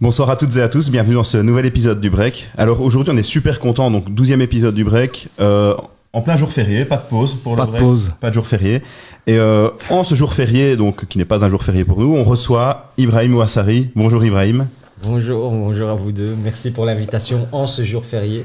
Bonsoir à toutes et à tous, bienvenue dans ce nouvel épisode du Break. Alors aujourd'hui on est super content, donc 12e épisode du Break, euh, en plein jour férié, pas de pause pour pas le Break. de pause. Pas de jour férié. Et euh, en ce jour férié, donc qui n'est pas un jour férié pour nous, on reçoit Ibrahim Ouassari. Bonjour Ibrahim. Bonjour, bonjour à vous deux. Merci pour l'invitation en ce jour férié.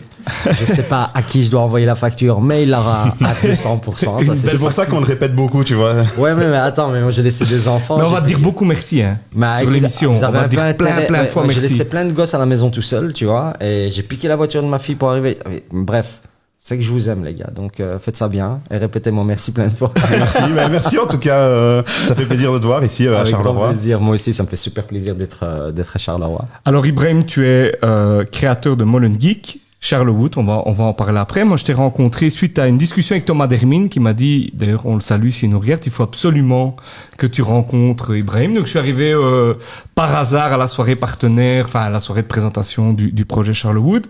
Je sais pas à qui je dois envoyer la facture, mais il l'aura à 200%. Ça, C'est pour ça qu'on le répète beaucoup, tu vois. Ouais, mais, mais attends, mais moi j'ai laissé des enfants. Mais on va te pris- dire beaucoup merci hein, Bah, sur l'émission. vous On avez va un dire plein, plein de ouais, fois moi, J'ai merci. laissé plein de gosses à la maison tout seul, tu vois, et j'ai piqué la voiture de ma fille pour arriver. Bref, c'est que je vous aime, les gars. Donc euh, faites ça bien et répétez mon merci plein de fois. merci, mais merci en tout cas. euh, ça fait plaisir de te voir ici euh, à Avec grand Charleroi. plaisir. Moi aussi, ça me fait super plaisir d'être euh, d'être à Charleroi. Alors Ibrahim, tu es euh, créateur de Molen Geek. Charlewood, on va, on va en parler après. Moi, je t'ai rencontré suite à une discussion avec Thomas Dermine qui m'a dit, d'ailleurs, on le salue s'il nous regarde, il faut absolument que tu rencontres Ibrahim. Donc, je suis arrivé euh, par hasard à la soirée partenaire, enfin, à la soirée de présentation du, du projet Charlewood.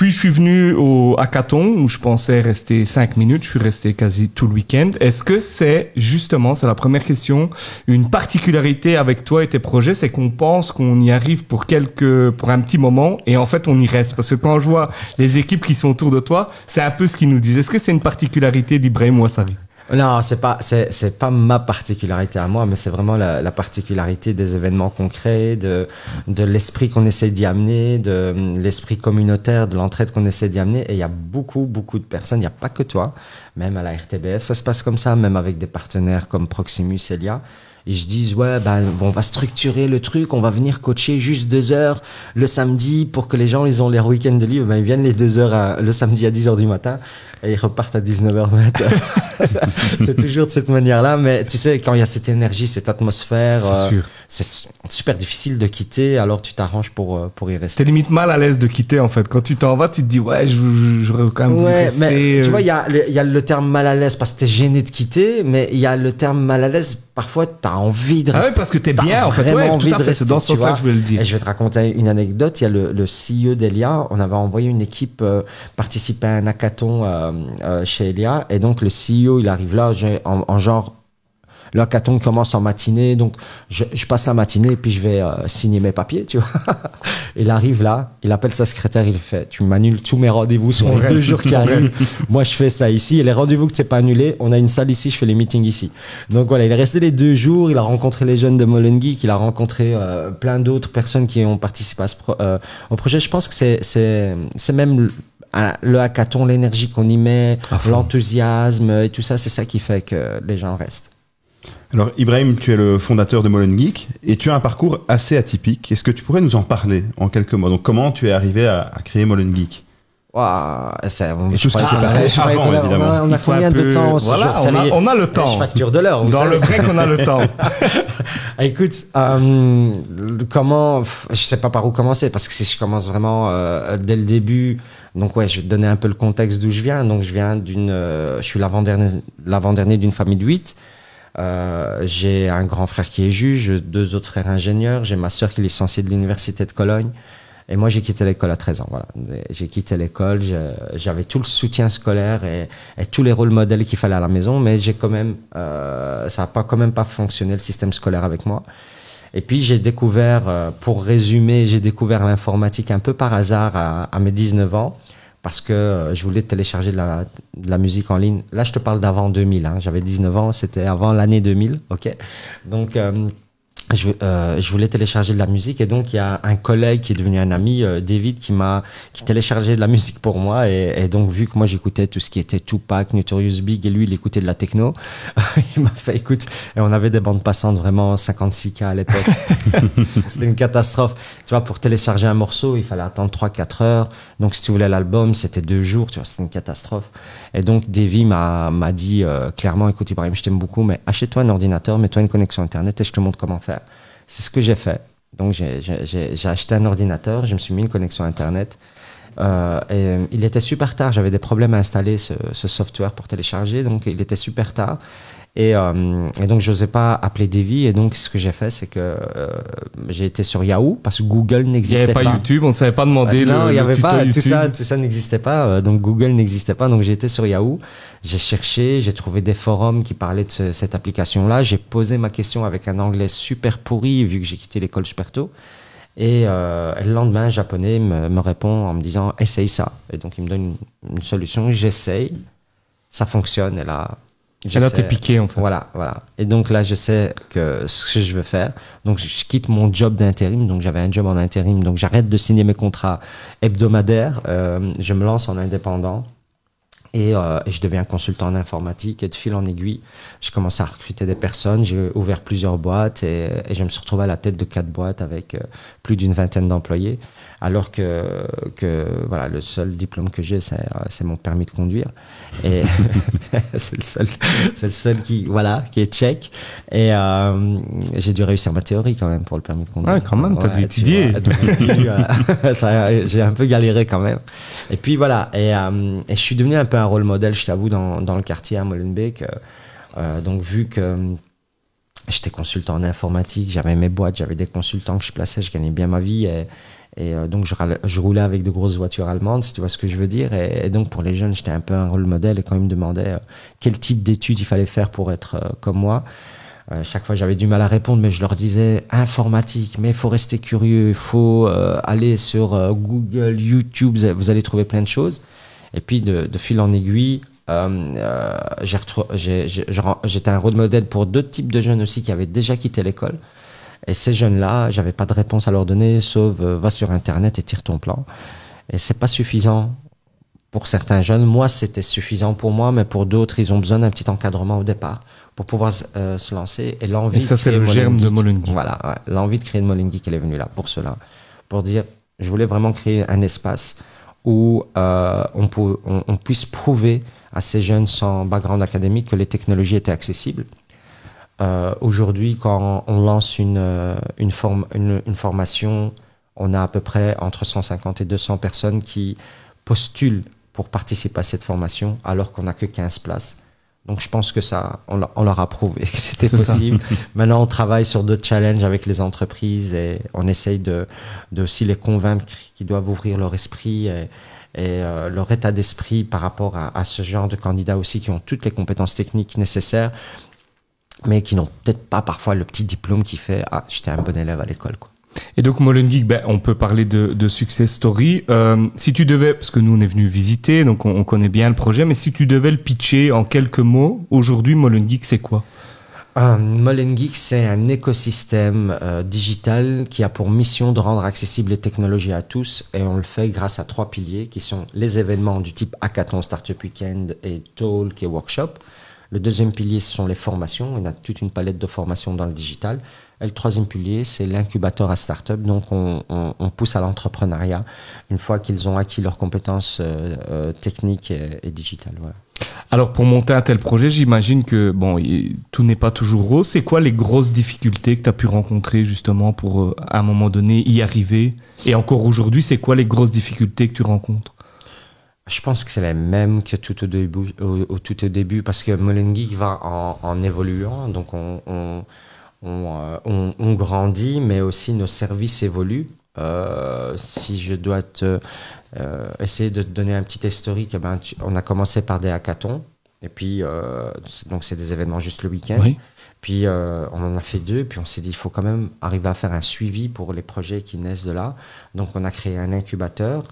Puis, je suis venu au hackathon où je pensais rester cinq minutes. Je suis resté quasi tout le week-end. Est-ce que c'est, justement, c'est la première question, une particularité avec toi et tes projets, c'est qu'on pense qu'on y arrive pour quelques, pour un petit moment et en fait, on y reste. Parce que quand je vois les équipes qui sont autour de toi, c'est un peu ce qu'ils nous disent. Est-ce que c'est une particularité d'Ibrahim Ouassari? Non, c'est pas, c'est, c'est pas ma particularité à moi, mais c'est vraiment la, la particularité des événements concrets, de, de l'esprit qu'on essaie d'y amener, de l'esprit communautaire, de l'entraide qu'on essaie d'y amener. Et il y a beaucoup, beaucoup de personnes, il n'y a pas que toi, même à la RTBF, ça se passe comme ça, même avec des partenaires comme Proximus, Elia. Ils se disent, ouais, ben, bon, on va structurer le truc, on va venir coacher juste deux heures le samedi pour que les gens, ils ont leur week-end de libre. Ben, ils viennent les deux heures à- le samedi à 10 heures du matin et ils repartent à 19h matin. c'est toujours de cette manière-là, mais tu sais, quand il y a cette énergie, cette atmosphère, euh, c'est su- super difficile de quitter, alors tu t'arranges pour, euh, pour y T'es rester. limite mal à l'aise de quitter en fait. Quand tu t'en vas, tu te dis ouais, j'aurais quand même voulu Ouais, rester. mais tu euh. vois, il y a, y a le terme mal à l'aise parce que t'es gêné de quitter, mais il y a le terme mal à l'aise, parfois t'as envie de Ah rester. ouais, parce que t'es bien en fait. Ouais, envie tout à de fait. C'est dans ce sens-là vois. que je voulais le dire. Et je vais te raconter une anecdote. Il y a le, le CEO d'Elia. On avait envoyé une équipe euh, participer à un hackathon euh, euh, chez Elia. Et donc, le CEO, il arrive là j'ai- en, en genre. Le hackathon commence en matinée, donc je, je passe la matinée et puis je vais euh, signer mes papiers, tu vois. il arrive là, il appelle sa secrétaire, il fait Tu m'annules tous mes rendez-vous sur les deux jours qui arrivent. Moi, je fais ça ici. Et les rendez-vous que tu pas annulé, on a une salle ici, je fais les meetings ici. Donc voilà, il est resté les deux jours. Il a rencontré les jeunes de Molen Geek. Il a rencontré euh, plein d'autres personnes qui ont participé à ce pro- euh, au projet. Je pense que c'est même le- hackathon, l'énergie qu'on y met, l'enthousiasme et tout ça, c'est ça qui fait que les gens restent. Alors Ibrahim, tu es le fondateur de Molen Geek et tu as un parcours assez atypique. Est-ce que tu pourrais nous en parler en quelques mots? Donc comment tu es arrivé à, à créer Molen Geek? Waouh, c'est, Et je tout ce qui s'est passé avant, qu'on a- évidemment. On a, on combien de peu- temps Voilà, on a- férié on a le temps. Je facture de l'heure. Dans savez. le break, on a le temps. Ah, Écoute, euh, comment, je sais pas par où commencer parce que si je commence vraiment euh, dès le début, donc ouais, je vais donner un peu le contexte d'où je viens. Donc je viens d'une, euh, je suis l'avant-dernier, d'une famille de huit. Euh, j'ai un grand frère qui est juge, deux autres frères ingénieurs, j'ai ma sœur qui est licenciée de l'université de Cologne. Et moi, j'ai quitté l'école à 13 ans. Voilà. J'ai quitté l'école, j'avais tout le soutien scolaire et, et tous les rôles modèles qu'il fallait à la maison, mais j'ai quand même, euh, ça n'a pas quand même pas fonctionné le système scolaire avec moi. Et puis j'ai découvert, euh, pour résumer, j'ai découvert l'informatique un peu par hasard à, à mes 19 ans parce que euh, je voulais télécharger de la, musique en ligne. Là, je te parle d'avant 2000. hein. J'avais 19 ans, c'était avant l'année 2000. Ok? Donc euh, je, euh, je voulais télécharger de la musique et donc il y a un collègue qui est devenu un ami, euh, David, qui m'a qui téléchargeait de la musique pour moi et, et donc vu que moi j'écoutais tout ce qui était Tupac, Notorious Big et lui il écoutait de la techno, il m'a fait écoute et on avait des bandes passantes vraiment 56K à l'époque. C'était une catastrophe. Tu vois, pour télécharger un morceau, il fallait attendre 3-4 heures. Donc, si tu voulais l'album, c'était deux jours. Tu vois, c'était une catastrophe. Et donc, Davy m'a m'a dit euh, clairement, écoute, Ibrahim, je t'aime beaucoup, mais achète-toi un ordinateur, mets-toi une connexion Internet et je te montre comment faire. C'est ce que j'ai fait. Donc, j'ai- acheté un ordinateur, je me suis mis une connexion Internet. Euh, et, euh, il était super tard, j'avais des problèmes à installer ce, ce software pour télécharger, donc il était super tard. Et, euh, et donc, je n'osais pas appeler Davy. Et donc, ce que j'ai fait, c'est que euh, j'ai été sur Yahoo parce que Google Il n'y n'existait avait pas. pas YouTube, on ne savait pas demander Euh, non, il n'y avait pas. Tout ça, tout ça n'existait pas. euh, donc, Google n'existait pas. Donc, j'ai été sur Yahoo. J'ai cherché, j'ai trouvé des forums qui parlaient de ce- cette application-là. J'ai posé ma question avec un anglais super pourri, vu que j'ai quitté l'école super tôt. Et, euh, le lendemain, un japonais me, me répond en me disant essaye ça. Et donc il me donne une, une solution, j'essaye, ça fonctionne. Et là, là, t'es piqué, en fait. Voilà, voilà. Et donc là, je sais que ce que je veux faire. Donc je je quitte mon job d'intérim. Donc j'avais un job en intérim. Donc j'arrête de signer mes contrats hebdomadaires. Euh, je me lance en indépendant. Et, euh, et je deviens consultant en informatique et de fil en aiguille, j'ai commencé à recruter des personnes, j'ai ouvert plusieurs boîtes et, et je me suis retrouvé à la tête de quatre boîtes avec euh, plus d'une vingtaine d'employés, alors que, que voilà, le seul diplôme que j'ai, c'est euh, c'est mon permis de conduire. Et c'est le seul, c'est le seul qui, voilà, qui est tchèque. Et euh, j'ai dû réussir ma théorie quand même pour le permis de conduire. Ouais, quand même, t'as dû tu étudier. j'ai dû, un peu galéré quand même. Et puis voilà, et, et je suis devenu un peu un rôle modèle, je t'avoue, dans, dans le quartier à Molenbeek. Euh, euh, donc vu que euh, j'étais consultant en informatique, j'avais mes boîtes, j'avais des consultants que je plaçais, je gagnais bien ma vie. Et, et donc je, roulais avec de grosses voitures allemandes, si tu vois ce que je veux dire. Et, donc pour les jeunes, j'étais un peu un rôle modèle. Et quand ils me demandaient quel type d'études il fallait faire pour être comme moi, euh, chaque fois, j'avais du mal à répondre, mais je leur disais informatique, mais il faut rester curieux, il faut aller sur Google, YouTube, vous allez trouver plein de choses. Et puis, de, de fil en aiguille, euh, euh, j'étais un rôle modèle pour d'autres types de jeunes aussi qui avaient déjà quitté l'école. Et ces jeunes-là, j'avais pas de réponse à leur donner, sauf euh, va sur Internet et tire ton plan. Et c'est pas suffisant pour certains jeunes. Moi, c'était suffisant pour moi, mais pour d'autres, ils ont besoin d'un petit encadrement au départ pour pouvoir euh, se lancer. Et l'envie. Ça, c'est le germe de Molengeek- Molengeek. Voilà, ouais. l'envie de créer de Molengeek, elle est venue là pour cela, pour dire, je voulais vraiment créer un espace où euh, on, puisse prouver à ces jeunes sans background académique que les technologies étaient accessibles. Euh, Aujourd'hui, quand on lance une, euh, une, une formation, on a à peu près entre 150 et 200 personnes qui postulent pour participer à cette formation, alors qu'on n'a que 15 places. Donc je pense que ça, on, leur- on leur a prouvé que c'était possible. Maintenant, on travaille sur d'autres challenges avec les entreprises et on essaye de, de aussi les convaincre qu'ils doivent ouvrir leur esprit et, et, euh, leur état d'esprit par rapport à, à ce genre de candidats aussi qui ont toutes les compétences techniques nécessaires, mais qui n'ont peut-être pas parfois le petit diplôme qui fait ah j'étais un bon élève à l'école quoi. Et donc Molengeek, ben, on peut parler de, success story. Euh, si tu devais, parce que nous on est venu visiter, donc on, on connaît bien le projet, mais si tu devais le pitcher en quelques mots, aujourd'hui Molengeek c'est quoi? Euh, Molengeek, c'est un écosystème euh, digital qui a pour mission de rendre accessibles les technologies à tous et on le fait grâce à trois piliers qui sont les événements du type Hackathon, Startup Weekend et Talk et Workshop. Le deuxième pilier, ce sont les formations. On a toute une palette de formations dans le digital. Et le troisième pilier, c'est l'incubateur à start-up. Donc, on, on- on pousse à l'entrepreneuriat une fois qu'ils ont acquis leurs compétences euh, euh, techniques et, et digitales. Voilà. Alors pour monter un tel projet, j'imagine que bon, tout n'est pas toujours rose. C'est quoi les grosses difficultés que tu as pu rencontrer justement pour euh, à un moment donné y arriver? Et encore aujourd'hui, c'est quoi les grosses difficultés que tu rencontres? Je pense que c'est les mêmes que tout au début, au, au tout au début parce que Molengeek va en, en évoluant, donc on, on, on, euh, on- on grandit, mais aussi nos services évoluent. Euh, si je dois te, euh, essayer de te donner un petit historique, eh ben, tu- on a commencé par des hackathons, et puis euh, c'est- donc c'est des événements juste le week-end. Puis euh, on en a fait deux, puis on s'est dit il faut quand même arriver à faire un suivi pour les projets qui naissent de là. Donc on a créé un incubateur.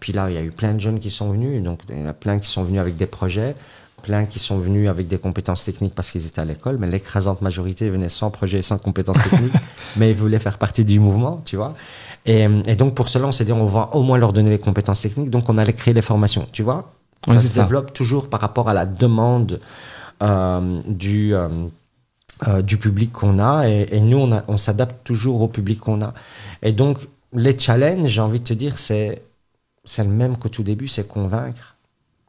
Puis là, il y a eu plein de jeunes qui sont venus. Donc il y en a plein qui sont venus avec des projets, plein qui sont venus avec des compétences techniques parce qu'ils étaient à l'école. Mais l'écrasante majorité venait sans projet et sans compétences techniques, mais ils voulaient faire partie du mouvement, tu vois. Et, et donc pour cela, on s'est dit on va au moins leur donner les compétences techniques. Donc on allait créer les formations, tu vois. Ça se ça. développe toujours par rapport à la demande euh, du. euh, euh, du public qu'on a et, et nous on s'adapte toujours au public qu'on a et donc les challenges j'ai envie de te dire c'est c'est le même qu'au tout début c'est convaincre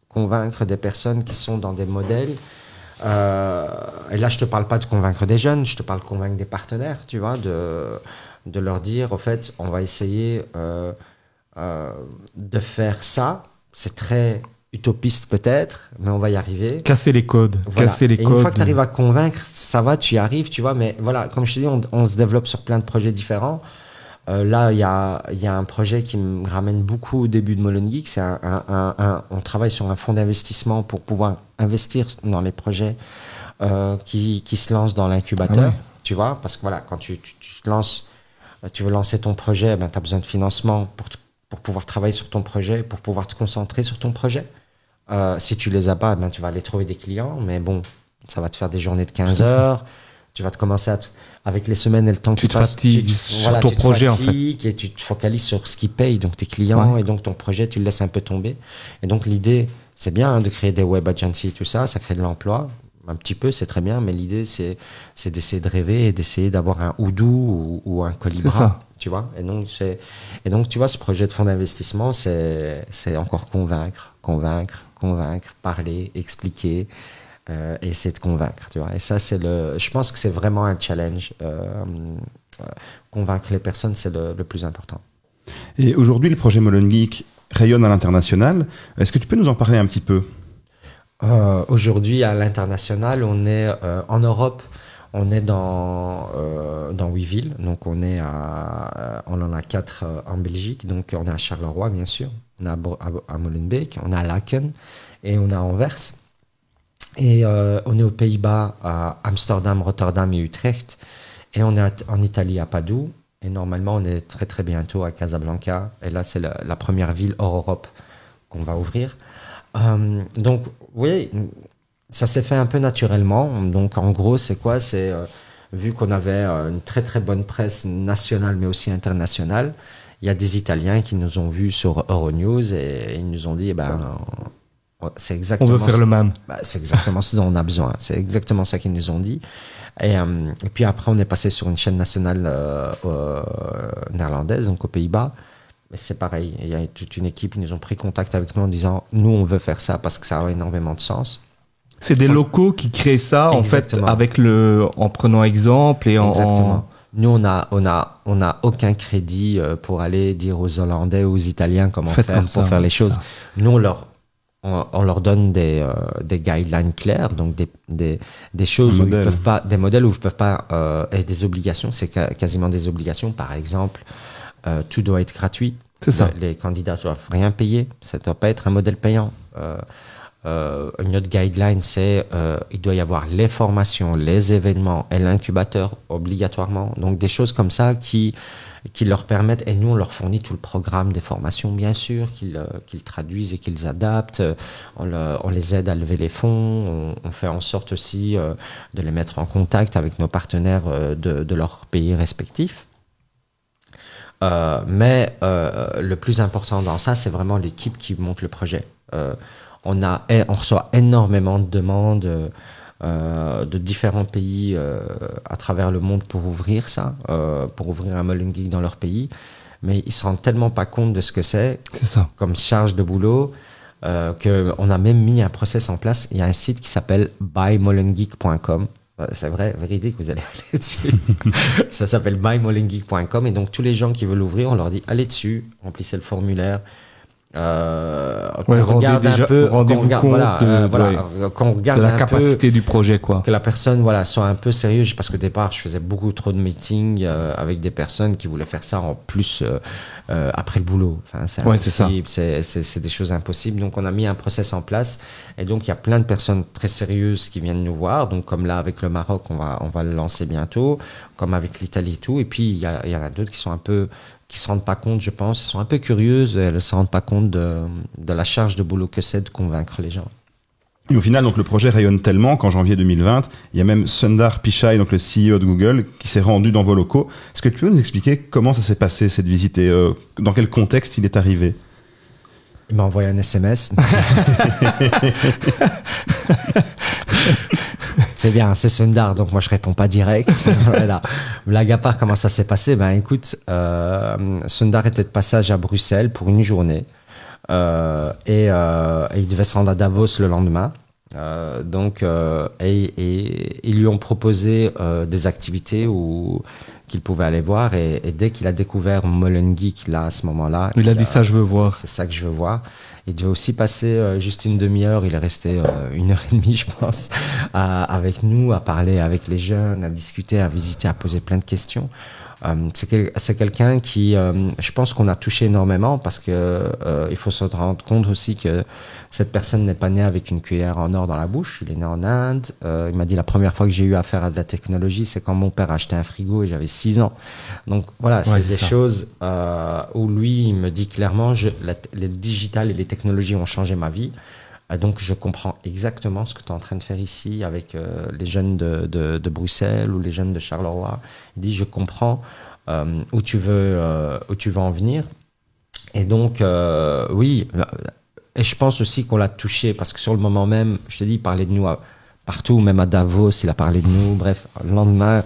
convaincre des personnes qui sont dans des modèles Euh, et là je te parle pas de convaincre des jeunes je te parle de convaincre des partenaires tu vois de de leur dire au fait on va essayer euh, euh, de faire ça c'est très utopiste peut-être mais on va y arriver Casser les codes. voilà. Casser les et codes. une fois que tu arrives à convaincre, ça va, tu y arrives, tu vois. Mais voilà, comme je te dis, on, on se développe sur plein de projets différents. Euh, là, il y a, il y a un projet qui me ramène beaucoup au début de Molengeek. C'est un, un- un- un- on travaille sur un fonds d'investissement pour pouvoir investir dans les projets euh, qui, qui se lancent dans l'incubateur. Ah ouais. Tu vois, parce que voilà, quand tu, tu- tu te lances Euh, tu veux lancer ton projet, ben, tu as besoin de financement pour, pour pouvoir travailler sur ton projet, pour pouvoir te concentrer sur ton projet. Euh, si tu les as pas, ben, tu vas aller trouver des clients, mais bon, ça va te faire des journées de 15 heures. Tu vas te commencer à avec les semaines et le temps Tu qui te fatigues tu- sur ton tu te projet, en fait. Et tu te focalises sur ce qui paye, donc tes clients, Ouais. et donc ton projet, tu le laisses un peu tomber. Et donc l'idée, c'est bien hein, de créer des web agencies et tout ça, ça crée de l'emploi. Un petit peu, c'est très bien, mais l'idée, c'est, c'est d'essayer de rêver et d'essayer d'avoir un Odoo ou, ou un Colibra. C'est ça. Tu vois et donc, c'est, et donc, tu vois, ce projet de fonds d'investissement, c'est, c'est encore convaincre, convaincre, convaincre, parler, expliquer, euh, et essayer de convaincre. Tu vois et ça, c'est le, je pense que c'est vraiment un challenge. Euh, euh, convaincre les personnes, c'est le, le plus important. Et aujourd'hui, le projet Molon Geek rayonne à l'international. Est-ce que tu peux nous en parler un petit peu? Euh, Aujourd'hui, à l'international, on est en Europe, on est dans, euh, dans huit villes. Donc, on, est à, on en a quatre euh, en Belgique. Donc, on est à Charleroi, bien sûr. On est à, Bo- à, à Molenbeek, on est à Laken et on est à Anvers. Et euh, on est aux Pays-Bas, à Amsterdam, Rotterdam et Utrecht. Et on est en Italie, à Padoue. Et normalement, on est très, très bientôt à Casablanca. Et là, c'est la, première ville hors Europe qu'on va ouvrir. Euh, donc, oui, ça s'est fait un peu naturellement. Donc, en gros, c'est quoi? C'est euh, vu qu'on avait une très très bonne presse nationale, mais aussi internationale. Il y a des Italiens qui nous ont vus sur Euronews et ils nous ont dit, eh ben, on- veut faire ce- le même. bah, c'est exactement ce dont on a besoin. C'est exactement ça qu'ils nous ont dit. Et, euh, et puis après, on est passé sur une chaîne nationale euh, euh, néerlandaise, donc aux Pays-Bas. Mais c'est pareil. Il y a toute une équipe, ils nous ont pris contact avec nous en disant Nous, on veut faire ça parce que ça a énormément de sens. C'est des locaux qui créent ça, en fait, avec le, en prenant exemple et en. Nous, on a, on a, on a aucun crédit pour aller dire aux Hollandais ou aux Italiens comment Faites faire comme pour faire les choses. ça. Nous, on leur, on, on leur donne des, euh, des guidelines claires, donc des, des, des choses où ils peuvent pas, des modèles où ils peuvent pas, euh, et des obligations, c'est quasiment des obligations. Par exemple, euh, tout doit être gratuit. C'est ça. Les, les candidats doivent rien payer. Ça ne doit pas être un modèle payant. Une autre guideline, c'est il doit y avoir les formations, les événements et l'incubateur obligatoirement. Donc des choses comme ça qui, qui leur permettent, et nous on leur fournit tout le programme des formations bien sûr, qu'ils euh, qu'ils traduisent et qu'ils adaptent. On, le- on les aide à lever les fonds, on, fait en sorte aussi euh, de les mettre en contact avec nos partenaires euh, de, de leur pays respectifs. Mais le plus important dans ça, c'est vraiment l'équipe qui monte le projet. On, a, on reçoit énormément de demandes euh, de différents pays euh, à travers le monde pour ouvrir ça, euh, pour ouvrir un Mullen Geek dans leur pays. Mais ils se rendent tellement pas compte de ce que c'est comme charge de boulot qu'on a même mis un process en place. Il y a un site qui s'appelle buymolengeek.com. C'est vrai, véridique, vous allez aller dessus. ça s'appelle buymolengeek.com et donc tous les gens qui veulent ouvrir, on leur dit allez dessus, remplissez le formulaire. Euh, qu'on Ouais, rendez regarde un déjà- peu, rendez-vous qu'on regarde, compte voilà, de- euh, de- voilà, ouais. euh, qu'on regarde De la un peu capacité du projet, quoi. que la personne voilà soit un peu sérieuse parce qu'au départ je faisais beaucoup trop de meetings euh, avec des personnes qui voulaient faire ça en plus euh, euh, après le boulot. Enfin c'est impossible c'est des choses impossibles. Donc on a mis un process en place. Et donc il y a plein de personnes très sérieuses qui viennent nous voir. Donc comme là avec le Maroc on va on va le lancer bientôt. Comme avec l'Italie et tout. Et puis il y, a- il y en a d'autres qui sont un peu qui se rendent pas compte je pense elles sont un peu curieuses elles ne se rendent pas compte de, de la charge de boulot que c'est de convaincre les gens Et au final, donc, le projet rayonne tellement qu'en janvier 2020, il y a même Sundar Pichai, donc le CEO de Google, qui s'est rendu dans vos locaux. Est-ce que tu peux nous expliquer comment ça s'est passé, cette visite, et euh, dans quel contexte il est arrivé? Il m'a envoyé un SMS. c'est bien, c'est Sundar, donc moi je réponds pas direct. voilà. Blague à part, comment ça s'est passé? Ben écoute, euh, Sundar était de passage à Bruxelles pour une journée euh, et, euh, et il devait se rendre à Davos le lendemain. Donc, et, et ils lui ont proposé des activités où qu'il pouvait aller voir. Et, et dès qu'il a découvert Mullen Geek, là, à ce moment-là, Il a dit ça, je veux voir. c'est ça que je veux voir. Il devait aussi passer euh, juste une demi-heure. Il est resté euh, une heure et demie, je pense, avec nous, à parler avec les jeunes, à discuter, à visiter, à poser plein de questions. Euh, c'est quel- c'est quelqu'un qui, euh, je pense qu'on a touché énormément parce que euh, il faut se rendre compte aussi que cette personne n'est pas née avec une cuillère en or dans la bouche. Il est né en Inde. Il m'a dit la première fois que j'ai eu affaire à de la technologie, c'est quand mon père a acheté un frigo et j'avais 6 ans. Donc voilà, c'est Ouais, des ça. choses où lui, il me dit clairement, je, la, le digital et les technologies ont changé ma vie. Euh, Donc je comprends exactement ce que tu es en train de faire ici avec euh, les jeunes de, Bruxelles ou les jeunes de Charleroi. Il dit je comprends euh, où, tu veux, euh, où tu veux en venir. Et donc oui, et je pense aussi qu'on l'a touché parce que sur le moment même, je te dis, il parlait de nous partout, même à Davos, il a parlé de nous. Bref, le lendemain,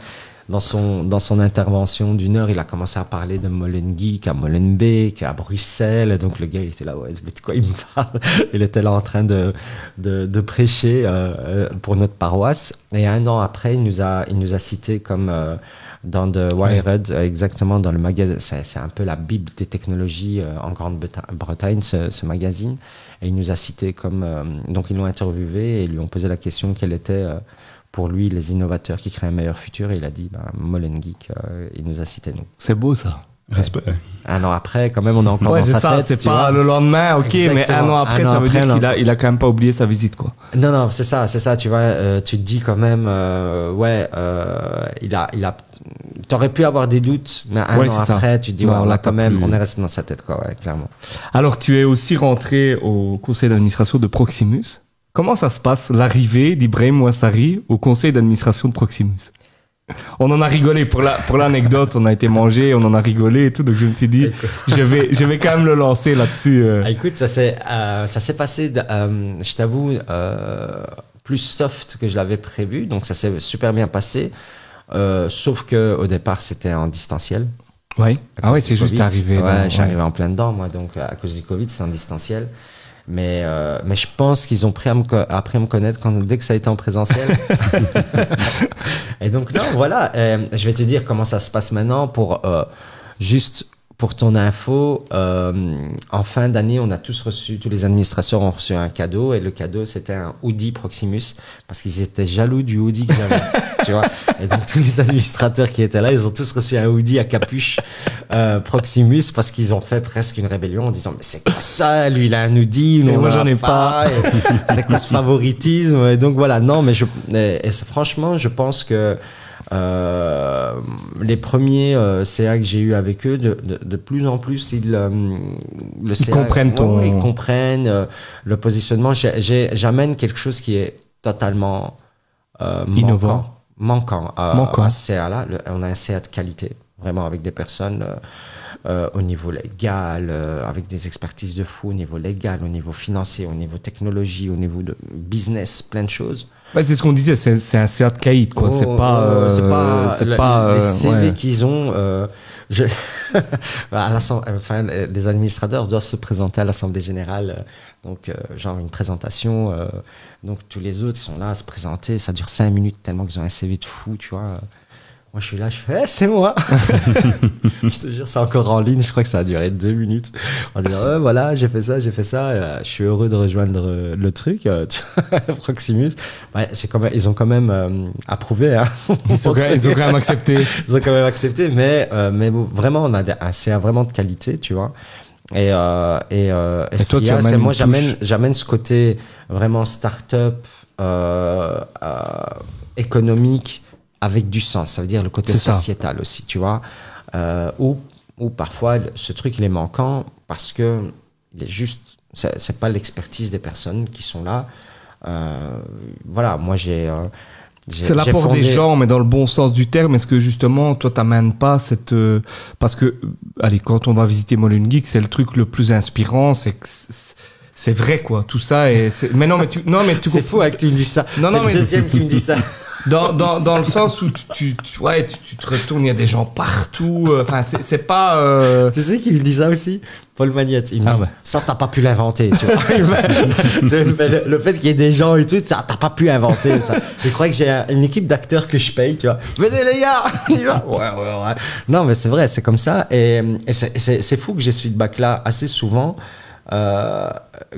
dans son, dans son intervention d'une heure, il a commencé à parler de Molengeek à Molenbeek, à Bruxelles. Donc le gars, il était là, ouais, mais de quoi il me parle? Il était là en train de, de, de prêcher euh, euh, pour notre paroisse. Et un an après, il nous a, il nous a cité comme euh, dans The Wired, exactement dans le magazine. C'est un peu la Bible des technologies euh, en Grande-Bretagne, ce, ce magazine. Et il nous a cité comme. donc ils l'ont interviewé et lui ont posé la question quelle était. Pour lui, les innovateurs qui créent un meilleur futur, et il a dit, ben, Molen Geek, euh, il nous a cité nous. C'est beau ça. Respect. Un an après, quand même, on est encore Ouais, dans sa ça, tête. c'est pas vois. le lendemain, ok, mais un an après, Un an ça veut après, dire qu'il a, il a quand même pas oublié sa visite, quoi. Non, non, c'est ça, c'est ça, tu vois, euh, tu te dis quand même, euh, ouais, euh, il a, il a, t'aurais pu avoir des doutes, mais un Ouais, an ça. après, tu te dis, Non, ouais, on là, a quand même, plus- on est resté dans sa tête, quoi, ouais, clairement. Alors, tu es aussi rentré au conseil d'administration de Proximus. Comment ça se passe, l'arrivée d'Ibrahim Ouassari au conseil d'administration de Proximus? On en a rigolé pour la pour l'anecdote, on a été manger, on en a rigolé et tout, donc je me suis dit, je vais, je vais quand même le lancer là-dessus. euh. Ah, écoute, ça s'est, euh, ça s'est passé, euh, je t'avoue, euh, plus soft que je l'avais prévu, donc ça s'est super bien passé. Sauf que au départ, c'était en distanciel. Ouais. Ah ouais, c'est juste arrivé. Ouais, arrivé en plein dedans, moi, donc à cause du Covid, c'est en distanciel. Mais, euh, mais je pense qu'ils ont pris à me à me connaître quand, dès que ça a été en présentiel. Et donc, non, voilà, euh, je vais te dire comment ça se passe maintenant pour euh, juste pour ton info. euh, en fin d'année, on a tous reçu, tous les administrateurs ont reçu un cadeau et le cadeau c'était un hoodie Proximus parce qu'ils étaient jaloux du hoodie que j'avais. tu vois et donc tous les administrateurs qui étaient là, ils ont tous reçu un hoodie à capuche euh, Proximus parce qu'ils ont fait presque une rébellion en disant mais c'est quoi ça Lui il a un hoodie, nous Mais moi, j'en ai pas. C'est quoi ce favoritisme? Et donc voilà, non mais je, et, franchement je pense que euh, les premiers euh, CA que j'ai eu avec eux, de, de, de plus en plus, ils, euh, le CA, comprennent ton- ouais, ils comprennent le positionnement. J'amène quelque chose qui est totalement Innovant. manquant, manquant à, Manquant. à ce CA-là. Le- On a un CA de qualité, vraiment avec des personnes euh, au niveau légal, euh, avec des expertises de fou au niveau légal, au niveau financier, au niveau technologie, au niveau de business, plein de choses. Ouais, c'est ce qu'on disait, c'est c'est un de caïd, quoi. c'est Oh, pas. oh, euh, c'est pas, c'est le- pas, les euh, CV ouais. qu'ils ont. euh, je- à l'assemb- enfin, les administrateurs doivent se présenter à l'Assemblée générale, euh, donc euh, genre une présentation. euh, donc tous les autres sont là à se présenter, ça dure cinq minutes tellement qu'ils ont un CV de fou, tu vois. Moi, je suis là, je fais, Eh, c'est moi. je te jure, c'est encore en ligne. Je crois que ça a duré deux minutes. En disant, voilà, j'ai fait ça, j'ai fait ça. Là, je suis heureux de rejoindre euh, le truc, euh, Proximus. Ouais, j'ai quand même, ils ont quand même euh, approuvé. Hein, Ils ont, quand même, ils ont quand même accepté. ils ont quand même accepté, mais, euh, mais bon, vraiment, on a un CA vraiment de qualité, tu vois. Et, euh, et, euh, et Et ce toi, y a, c'est moi, j'amène, ce côté vraiment start-up euh, euh, économique avec du sens. Ça veut dire le côté ça. sociétal aussi, tu vois. Euh, ou, ou parfois, ce truc, il est manquant parce que il est juste, c'est pas l'expertise des personnes qui sont là. Euh, voilà, moi, j'ai. euh, C'est l'apport des gens, mais dans le bon sens du terme. Est-ce que justement, toi, t'amènes pas cette. parce que, allez, quand on va visiter Geek, c'est le truc le plus inspirant. C'est que c'est- vrai, quoi. Tout ça. Et mais non, mais tu. Non, mais tu C'est fou hein, que tu me dis ça. Non, non, le mais- deuxième qui me dit ça. Dans, dans, dans le sens où tu, tu, tu- ouais, tu, tu te retournes, il y a des gens partout. euh, Enfin, c'est c'est pas. euh, Tu sais qui me dit ça aussi Paul Magnette. Il me Ah dit, ouais. ça, t'as pas pu l'inventer. le, fait qu'il y ait des gens et tout, t'as pas pu inventer ça. Je crois que j'ai un- une équipe d'acteurs que je paye, tu vois. Venez les gars, on y va. Ouais, ouais, ouais. Non, mais c'est vrai, c'est comme ça. Et, et c'est- c'est c'est fou que j'ai ce feedback-là assez souvent. euh,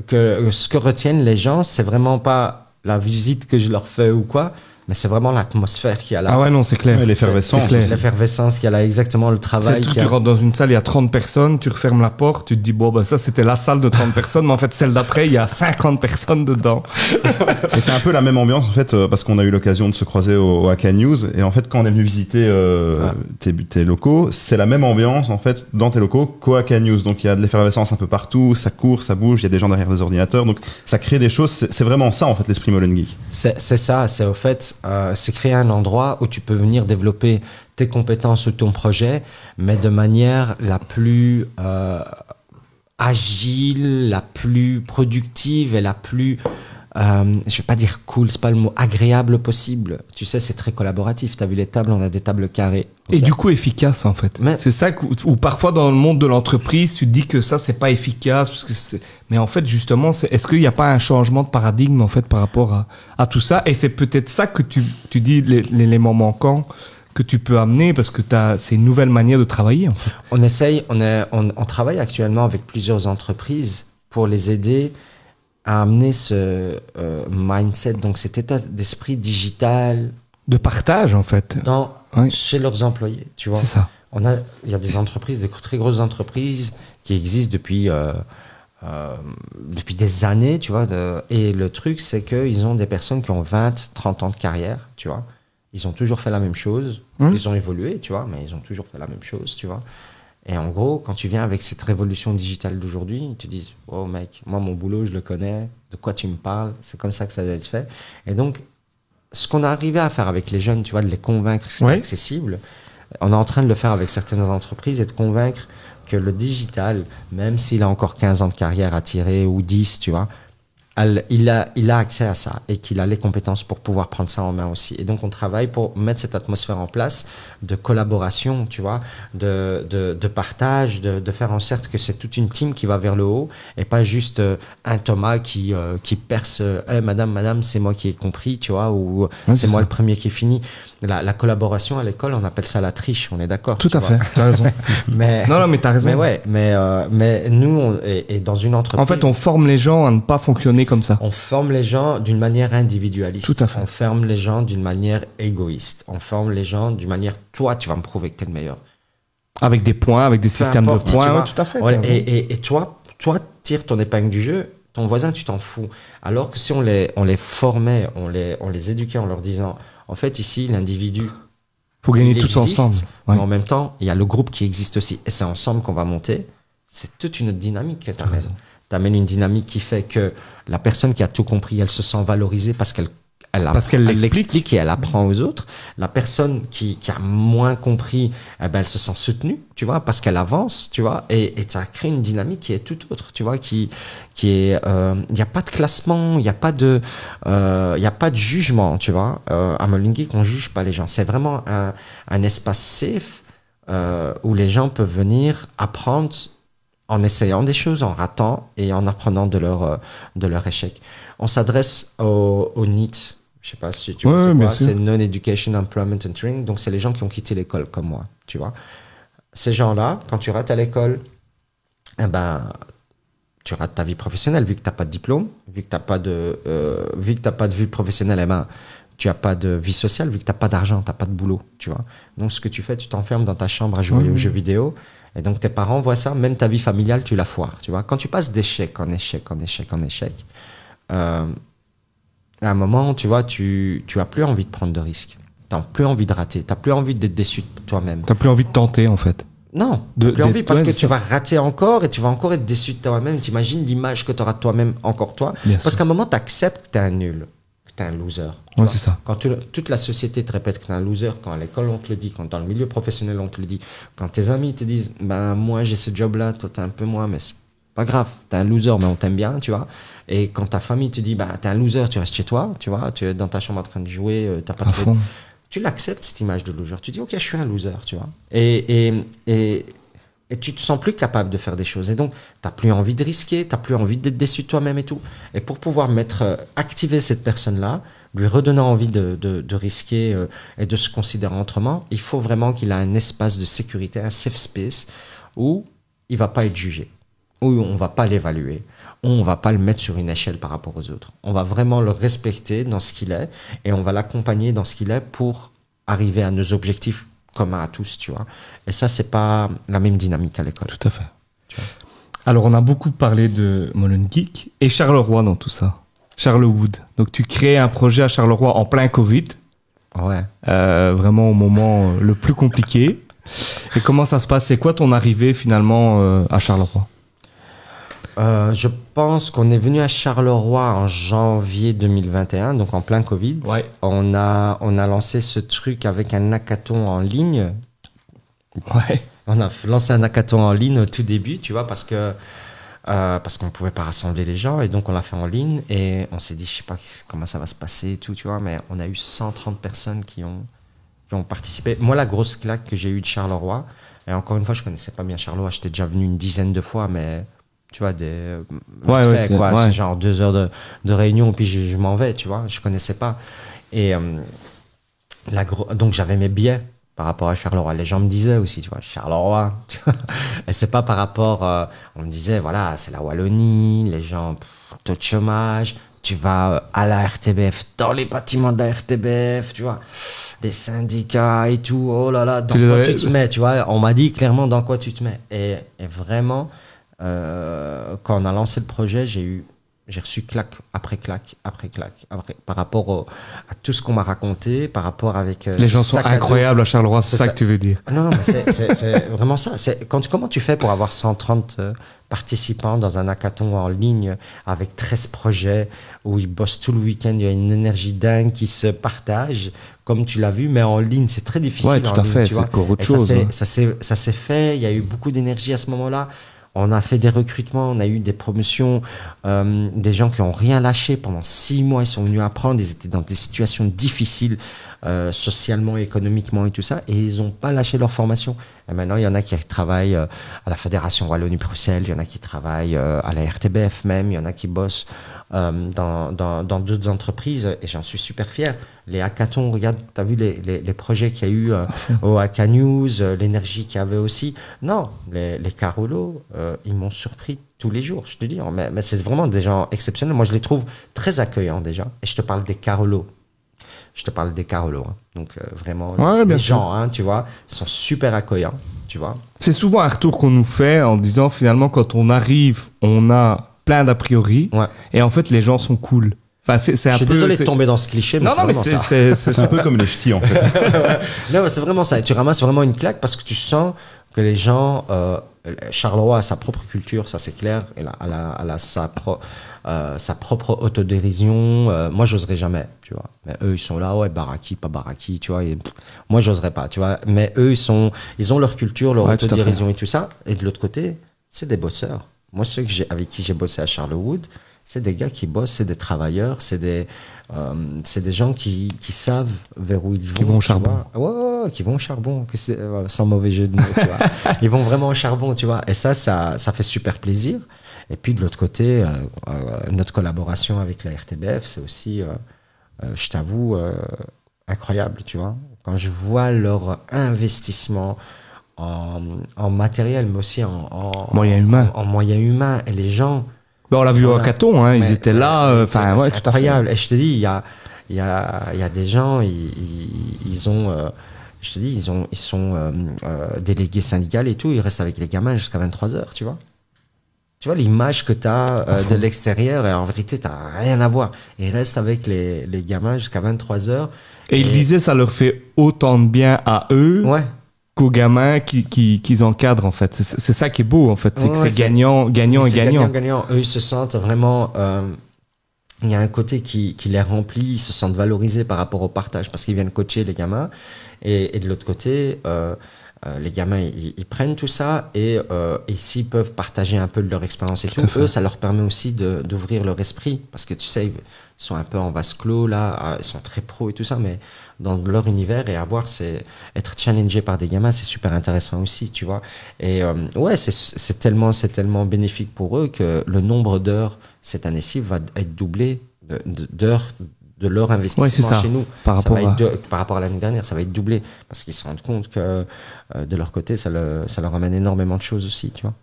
que ce que retiennent les gens, c'est vraiment pas la visite que je leur fais ou quoi, mais c'est vraiment l'atmosphère qui a là. Ah ouais, non, c'est clair. Ouais, l'effervescence. L'effervescence qui a là, exactement le travail. le truc, tu a. rentres dans une salle, il y a 30 personnes, tu refermes la porte, tu te dis, bon, bah, ça, c'était la salle de 30 personnes, mais en fait, celle d'après, il y a 50 personnes dedans. Et c'est un peu la même ambiance en fait, euh, parce qu'on a eu l'occasion de se croiser au, au Haka News. Et en fait, quand on est venu visiter euh, Ah. tes, tes locaux, c'est la même ambiance en fait dans tes locaux qu'au Haka News. Donc il y a de l'effervescence un peu partout, ça court, ça bouge, il y a des gens derrière des ordinateurs. Donc ça crée des choses. C'est vraiment ça en fait l'esprit Molen Geek. C'est c'est ça, c'est au fait, euh, c'est créer un endroit où tu peux venir développer tes compétences ou ton projet, mais de manière la plus euh, agile, la plus productive et la plus, euh, je vais pas dire cool, c'est pas le mot, agréable possible. Tu sais, c'est très collaboratif. Tu as vu les tables, on a des tables carrées. Et du coup, efficace, en fait. Mais- C'est ça où, parfois, dans le monde de l'entreprise, tu te dis que ça, c'est pas efficace. Parce que c'est- mais en fait, justement, est-ce qu'il n'y a pas un changement de paradigme, en fait, par rapport à, à tout ça? Et c'est peut-être ça que tu, tu dis, l'é- l'élément manquant que tu peux amener, parce que c'est une nouvelle manière de travailler, en fait. On essaye, on, est, on, on travaille actuellement avec plusieurs entreprises pour les aider à amener ce euh, mindset, donc cet état d'esprit digital De partage, en fait. dans, Oui. chez leurs employés. Tu vois, C'est ça. on a, il y a des entreprises, des très grosses entreprises qui existent depuis, euh, euh, depuis des années, tu vois. de- et le truc, c'est qu'ils ont des personnes qui ont 20, 30 ans de carrière, tu vois. Ils ont toujours fait la même chose. Hum. Ils ont évolué, tu vois, mais ils ont toujours fait la même chose, tu vois. Et en gros, quand tu viens avec cette révolution digitale d'aujourd'hui, ils te disent Oh mec, moi mon boulot, je le connais, de quoi tu me parles, c'est comme ça que ça doit être fait. Et donc, ce qu'on a arrivé à faire avec les jeunes, tu vois, de les convaincre que c'est Ouais. accessible, on est en train de le faire avec certaines entreprises et de convaincre que le digital, même s'il a encore 15 ans de carrière à tirer ou 10, tu vois, elle- il, a, il a accès à ça et qu'il a les compétences pour pouvoir prendre ça en main aussi. Et donc, on travaille pour mettre cette atmosphère en place de collaboration, tu vois, de, de, de partage, de, de faire en sorte que c'est toute une team qui va vers le haut et pas juste euh, un Thomas qui, euh, qui perce euh, Eh, Madame, Madame, c'est moi qui ai compris, tu vois, ou Ouais, c'est moi ça. le premier qui est fini. La, la collaboration à l'école, on appelle ça la triche, on est d'accord Tout à vois. fait. T'as raison. Mais, non, non, mais t'as raison. mais ouais, mais, euh, mais nous, on, et, et dans une entreprise. En fait, on forme les gens à ne pas fonctionner comme ça. On forme les gens d'une manière individualiste. Tout à fait. On forme les gens d'une manière égoïste. On forme les gens d'une manière, toi, tu vas me prouver que tu es le meilleur. Avec des points, avec des Peu systèmes importe, de points. vois. tout à fait. Et, raison. et- et toi, toi, tire ton épingle du jeu. Ton voisin, tu t'en fous. Alors que si on les, on les formait, on les, on les éduquait en leur disant, en fait, ici, l'individu, Faut gagner tous ensemble. Ouais. mais en même temps, il y a le groupe qui existe aussi. Et c'est ensemble qu'on va monter. C'est toute une autre dynamique que tu amènes. Tu amènes une dynamique qui fait que la personne qui a tout compris, elle se sent valorisée parce qu'elle elle, Parce qu'elle elle l'explique. et elle apprend aux autres. La personne qui, qui a moins compris, eh ben, elle se sent soutenue, tu vois, parce qu'elle avance, tu vois, et, et ça crée une dynamique qui est tout autre, tu vois, qui, qui est, euh, il n'y a pas de classement, il n'y a pas de, euh, y a pas de jugement, tu vois. Euh, à Molin Geek, on juge pas les gens. C'est vraiment un, un espace safe euh, où les gens peuvent venir apprendre en essayant des choses, en ratant et en apprenant de leur, euh, de leur échec. On s'adresse aux, aux NEET. Je sais pas si tu vois Ouais, c'est ouais, Non-Education, Employment and Training. Donc, c'est les gens qui ont quitté l'école comme moi, tu vois. Ces gens-là, quand tu rates à l'école, eh ben, tu rates ta vie professionnelle vu que tu n'as pas de diplôme, vu que tu n'as pas de, euh, vu que t'as pas de vie professionnelle, eh ben, tu n'as pas de vie sociale, vu que tu n'as pas d'argent, tu n'as pas de boulot, tu vois. Donc, ce que tu fais, tu t'enfermes dans ta chambre à jouer aux jeux vidéo. Et donc, tes parents voient ça, même ta vie familiale, tu la foires, tu vois. Quand tu passes d'échec en échec, en échec, en échec, euh, à un moment, tu vois, tu, tu as plus envie de prendre de risques. Tu n'as plus envie de rater. Tu n'as plus envie d'être déçu de toi-même. T'as plus envie de tenter, en fait. Non, De- plus envie parce ouais, que tu vas rater encore et tu vas encore être déçu de toi-même. T'imagines l'image que tu auras de toi-même, encore toi. Bien parce qu'à un moment, tu acceptes que tu es un nul, tu es un loser. Ouais, c'est ça. Quand tu- toute la société te répète que tu es un loser, quand à l'école on te le dit, quand dans le milieu professionnel on te le dit, quand tes amis te disent ben moi j'ai ce job-là, toi t'es un peu moins, mais c'est pas grave, t'es un loser, mais on t'aime bien, tu vois. Et quand ta famille te dit ben t'es un loser, tu restes chez toi, tu vois, tu es dans ta chambre en train de jouer, euh, t'as pas À trop fond. tu l'acceptes cette image de loser. Tu dis ok, je suis un loser, tu vois. Et, et, et, et tu te sens plus capable de faire des choses. Et donc, tu plus envie de risquer, tu plus envie d'être déçu de toi-même et tout. Et pour pouvoir mettre, euh, activer cette personne-là, lui redonner envie de, de, de risquer euh, et de se considérer autrement, il faut vraiment qu'il ait un espace de sécurité, un safe space où il va pas être jugé. où on va pas l'évaluer, où on va pas le mettre sur une échelle par rapport aux autres. On va vraiment le respecter dans ce qu'il est et on va l'accompagner dans ce qu'il est pour arriver à nos objectifs communs à tous, tu vois. Et ça, c'est pas la même dynamique à l'école. Tout à fait. Alors, on a beaucoup parlé de Molengeek et Charleroi dans tout ça. Charlewood. Donc, tu crées un projet à Charleroi en plein Covid, Ouais. euh, vraiment au moment euh, le plus compliqué. Et comment ça se passe? C'est quoi ton arrivée finalement euh, à Charleroi? Euh, je pense qu'on est venu à Charleroi en janvier 2021, donc en plein Covid. Ouais. On a, on a lancé ce truc avec un hackathon en ligne. Ouais. On a lancé un hackathon en ligne au tout début, tu vois, parce que euh, parce qu'on pouvait pas rassembler les gens et donc on l'a fait en ligne et on s'est dit, je sais pas comment ça va se passer et tout, tu vois, mais on a eu 130 personnes qui ont qui ont participé. Moi, la grosse claque que j'ai eue de Charleroi, et encore une fois, je connaissais pas bien Charleroi, j'étais déjà venu une dizaine de fois, mais tu vois, des, vite Ouais, fait, quoi. ouais. C'est genre deux heures de, de réunion, puis je, je m'en vais, tu vois, je connaissais pas. Et euh, la gro- donc j'avais mes billets par rapport à Charleroi. Les gens me disaient aussi, tu vois, Charleroi. tu vois. Et c'est pas par rapport. euh, on me disait, voilà, c'est la Wallonie, les gens, pff, taux de chômage. Tu vas euh, à la RTBF, dans les bâtiments de la RTBF, tu vois, les syndicats et tout. Oh là là, dans Tu quoi tu te mets, tu vois. On m'a dit clairement dans quoi tu te mets. Et, et vraiment, euh, quand on a lancé le projet, j'ai eu j'ai reçu claque après claque après claque après, par rapport au- à tout ce qu'on m'a raconté, par rapport avec euh, Les gens sont sac à incroyables à Charleroi, c'est ça, ça. que tu veux dire Non, non, mais c'est- vraiment ça. Quand, comment tu fais pour avoir 130 euh, participants dans un hackathon en ligne avec 13 projets où ils bossent tout le week-end, il y a une énergie dingue qui se partage, comme tu l'as vu, mais en ligne, c'est très difficile. Ouais, tout à ligne, fait, tu c'est vois. encore autre Et chose, Ça s'est- hein. ça s'est fait, il y a eu beaucoup d'énergie à ce moment-là. On a fait des recrutements, on a eu des promotions, euh, des gens qui ont rien lâché. Pendant six mois, ils sont venus apprendre, ils étaient dans des situations difficiles euh, socialement, économiquement et tout ça, et ils n'ont pas lâché leur formation. Et maintenant, il y en a qui travaillent euh, à la Fédération Wallonie-Bruxelles, il y en a qui travaillent à la RTBF même, il y en a qui bossent dans d'autres entreprises, et j'en suis super fier. Les hackathons, regarde, tu as vu les, les, les projets qu'il y a eu au Hacka News, l'énergie qu'il y avait aussi. Non, les, les Carolos, euh, ils m'ont surpris tous les jours, je te dis. Mais, mais c'est vraiment des gens exceptionnels. Moi, je les trouve très accueillants déjà. Et je te parle des Carolos. Je te parle des Carolos. hein. Donc, euh, vraiment, Ouais, les gens, hein, tu vois, sont super accueillants, tu vois. C'est souvent un retour qu'on nous fait en disant finalement quand on arrive, on a plein d'a priori Ouais. et en fait les gens sont cool. Enfin, c'est c'est un Je suis peu. désolé de tomber dans ce cliché, mais c'est c'est un peu comme les ch'tis en fait. Non, mais c'est vraiment ça. Tu ramasses vraiment une claque parce que tu sens que les gens. euh, Charleroi a sa propre culture, ça c'est clair. Elle a, elle a- elle a sa, pro- euh, sa propre autodérision. Euh, moi, j'oserais jamais, tu vois. Mais eux, ils sont là, ouais, baraki, pas baraki, tu vois. et, pff, moi, j'oserais pas, tu vois. Mais eux, ils, sont, ils ont leur culture, leur Ouais, tout autodérision et tout ça. Et de l'autre côté, c'est des bosseurs. Moi, ceux que j'ai, avec qui j'ai bossé à Charlewood, c'est des gars qui bossent, c'est des travailleurs, c'est des, euh, des gens qui, qui savent vers où ils vont. vont au charbon. ouais, ouais, qui vont au charbon, que euh, sans mauvais jeu de mots, tu vois. Ils vont vraiment au charbon, tu vois. Et ça, ça, ça fait super plaisir. Et puis de l'autre côté, euh, euh, notre collaboration avec la RTBF, c'est aussi, je t'avoue, incroyable, tu vois. Quand je vois leur investissement en, en matériel, mais aussi en, en Moyens humains. en, en moyens humains, et les gens, Ben, on l'a vu au hackathon, hein, ils étaient là. c'est- ouais, incroyable. Et je te dis, il y a, y, a, y a des gens, ils, ils, ils ont, euh, je te dis, ils, ont, ils sont euh, euh, délégués syndicaux et tout, ils restent avec les gamins jusqu'à 23 heures, tu vois. Tu vois l'image que tu as de l'extérieur, et en vérité, tu rien à voir. Ils restent avec les, les gamins jusqu'à 23 heures. Et il disait ça leur fait autant de bien à eux Ouais, qu'aux gamins qui- qui- qu'ils encadrent en fait. C'est ça qui est beau en fait, c'est que Ouais, c'est c'est- gagnant, gagnant et C'est gagnant. gagnant. Eux, ils se sentent vraiment. Il y a un côté qui, qui les remplit, ils se sentent valorisés par rapport au partage parce qu'ils viennent coacher les gamins. Et, et de l'autre côté, euh, euh, les gamins, ils, ils prennent tout ça et, euh, et s'ils peuvent partager un peu de leur expérience et tout, eux, ça leur permet aussi d'ouvrir leur esprit parce que tu sais, ils sont un peu en vase clos là, ils sont très pros et tout ça, mais dans leur univers et avoir, c'est être challengé par des gamins, c'est super intéressant aussi, tu vois. Et euh, ouais, c'est- c'est tellement, c'est tellement bénéfique pour eux que le nombre d'heures cette année-ci va être doublé de- de- d'heures de leur investissement ça, chez nous. par Ça va rapport être de- par rapport à l'année dernière, ça va être doublé parce qu'ils se rendent compte que euh, de leur côté, ça, le- ça leur amène énormément de choses aussi, tu vois.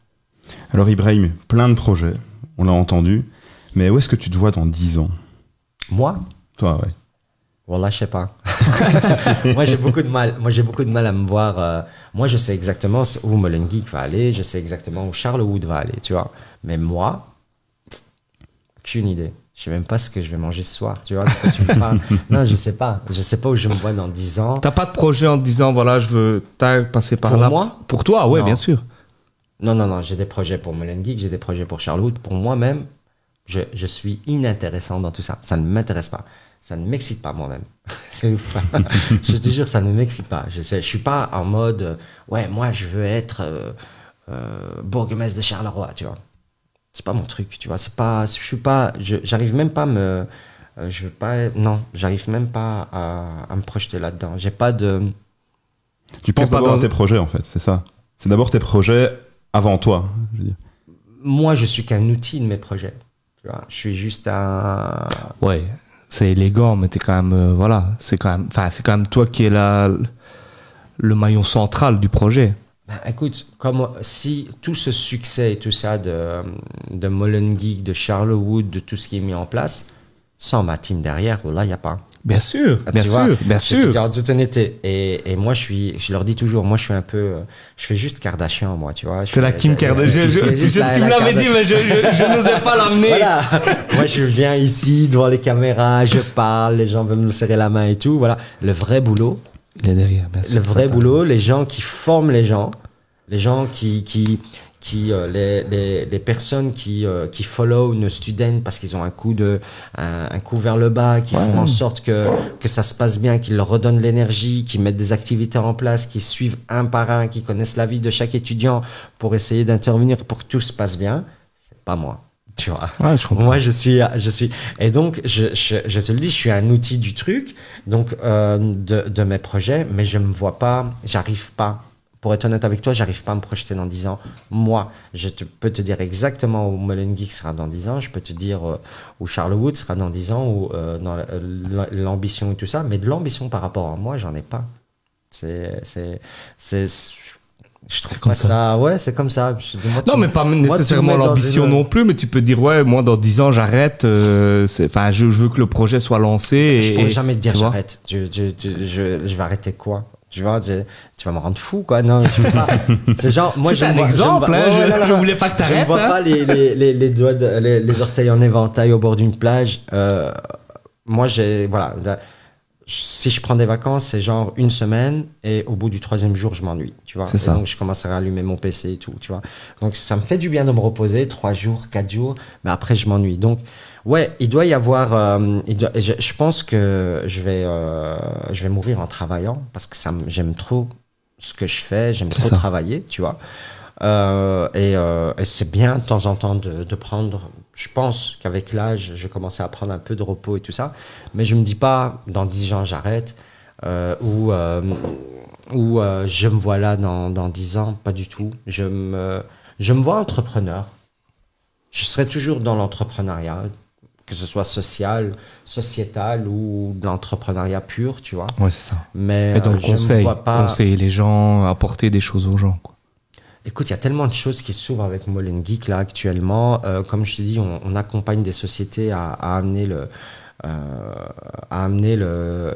Alors Ibrahim, plein de projets, on l'a entendu, mais où est-ce que tu te vois dans 10 ans? Moi? Toi, ouais. Voilà, je sais pas. moi, j'ai beaucoup de mal. Moi, j'ai beaucoup de mal à me voir. euh, moi, je sais exactement où Mullen Geek va aller. Je sais exactement où Charles Wood va aller, tu vois. Mais moi, aucune idée. Je sais même pas ce que je vais manger ce soir, tu vois. tu non, je sais pas. Je sais pas où je me vois dans 10 ans. T'as pas de projet en disant, voilà, je veux t'as passé par Pour là. moi? Pour toi, ouais, Non. bien sûr. Non, non, non. J'ai des projets pour Mullen Geek. J'ai des projets pour Charles Wood. Pour moi-même, je, je suis inintéressant dans tout ça. Ça ne m'intéresse pas. Ça ne m'excite pas moi-même. C'est ouf. je te jure, ça ne m'excite pas. Je je suis pas en mode, euh, ouais, moi, je veux être euh, euh, bourgmestre de Charleroi, tu vois. C'est pas mon truc, tu vois. C'est pas, je suis pas, j'arrive même pas à me, euh, je veux pas, non, j'arrive même pas à, à me projeter là-dedans. J'ai pas de, Tu penses pas d'abord à dans- tes projets, en fait, c'est ça C'est d'abord tes projets avant toi, je veux dire. moi, je suis qu'un outil de mes projets. Tu vois, je suis juste un, Ouais, c'est élégant, mais t'es quand même, euh, voilà, c'est quand même, enfin, c'est quand même toi qui es là, le maillon central du projet. Ben, écoute, comme si tout ce succès et tout ça de, de Mullen Geek, de Charlewood, de tout ce qui est mis en place, sans ma team derrière, là, il n'y a pas. Bien sûr, Ah, bien tu sûr, vois, bien je te sûr. dis en toute honnêteté. Et, et moi, je suis, je leur dis toujours, moi, je suis un peu, je fais juste Kardashian, moi, tu vois. Je C'est la Kim Kardashian. Je- je- je- juste tu me la l'avais dit, mais je, n'osais pas l'amener. Voilà. moi, je viens ici devant les caméras, je parle, les gens veulent me serrer la main et tout. Voilà. Le vrai boulot, Il est derrière, bien sûr. le vrai boulot, les gens qui forment les gens, les gens qui, qui, qui euh, les, les, les personnes qui, euh, qui follow nos students parce qu'ils ont un coup, de, un, un coup vers le bas, qui font en sorte que, que ça se passe bien, qu'ils leur redonnent l'énergie, qui mettent des activités en place, qui suivent un par un, qui connaissent la vie de chaque étudiant pour essayer d'intervenir pour que tout se passe bien, c'est pas moi. Tu vois. Ouais, je comprends. Moi, je suis, je suis, et donc, je, je, je te le dis, je suis un outil du truc, donc euh, de, de mes projets, mais je me vois pas, j'arrive pas. Pour être honnête avec toi, j'arrive pas à me projeter dans 10 ans. Moi, je te, peux te dire exactement où Mullen Geek sera dans 10 ans, je peux te dire euh, où Charlewood sera dans 10 ans, ou euh, dans la- l'ambition et tout ça, mais de l'ambition par rapport à moi, j'en ai pas. C'est, je trouve comme ça. ça. Ouais, c'est comme ça. Moi, Non, mais pas nécessairement l'ambition une- non plus, mais tu peux dire, ouais, moi, dans 10 ans, j'arrête. euh, Enfin, je, je veux que le projet soit lancé. Et, Je pourrais jamais te dire j'arrête. Je, je, je vais arrêter quoi? Tu vois, je- tu vas me rendre fou, quoi. Non, je pas. C'est genre, moi, je un vois- je exemple, vois- hein, Ouais, je- non, non, je voulais pas que Je t'arrêtes, ne vois hein. pas les, les, les, les doigts, de- les, les orteils en éventail au bord d'une plage. Euh, moi, j'ai, voilà. là, si je prends des vacances, c'est genre une semaine et au bout du troisième jour, je m'ennuie, tu vois. Et ça. donc, je commence à allumer mon PC et tout, tu vois. Donc, ça me fait du bien de me reposer, trois jours, quatre jours, mais après, je m'ennuie. Donc, ouais, il doit y avoir. euh, il doit- je, je pense que je vais, euh, je vais mourir en travaillant parce que ça, j'aime trop ce que je fais, j'aime trop ça. travailler, tu vois. Euh, et et c'est bien de temps en temps de, de prendre. Je pense qu'avec l'âge, je vais commencer à prendre un peu de repos et tout ça. Mais je me dis pas, dans 10 ans, j'arrête. ou ou je me vois là dans, dans 10 ans. Pas du tout. Je me, je me vois entrepreneur. Je serai toujours dans l'entrepreneuriat, que ce soit social, sociétal ou de l'entrepreneuriat pur, tu vois. Ouais, c'est ça. Mais Et dans euh, le conseil, pas. conseiller les gens, apporter des choses aux gens. Quoi. Écoute, il y a tellement de choses qui s'ouvrent avec Molen Geek là actuellement. Euh, comme je te dis, on, on accompagne des sociétés à, à amener le euh, à amener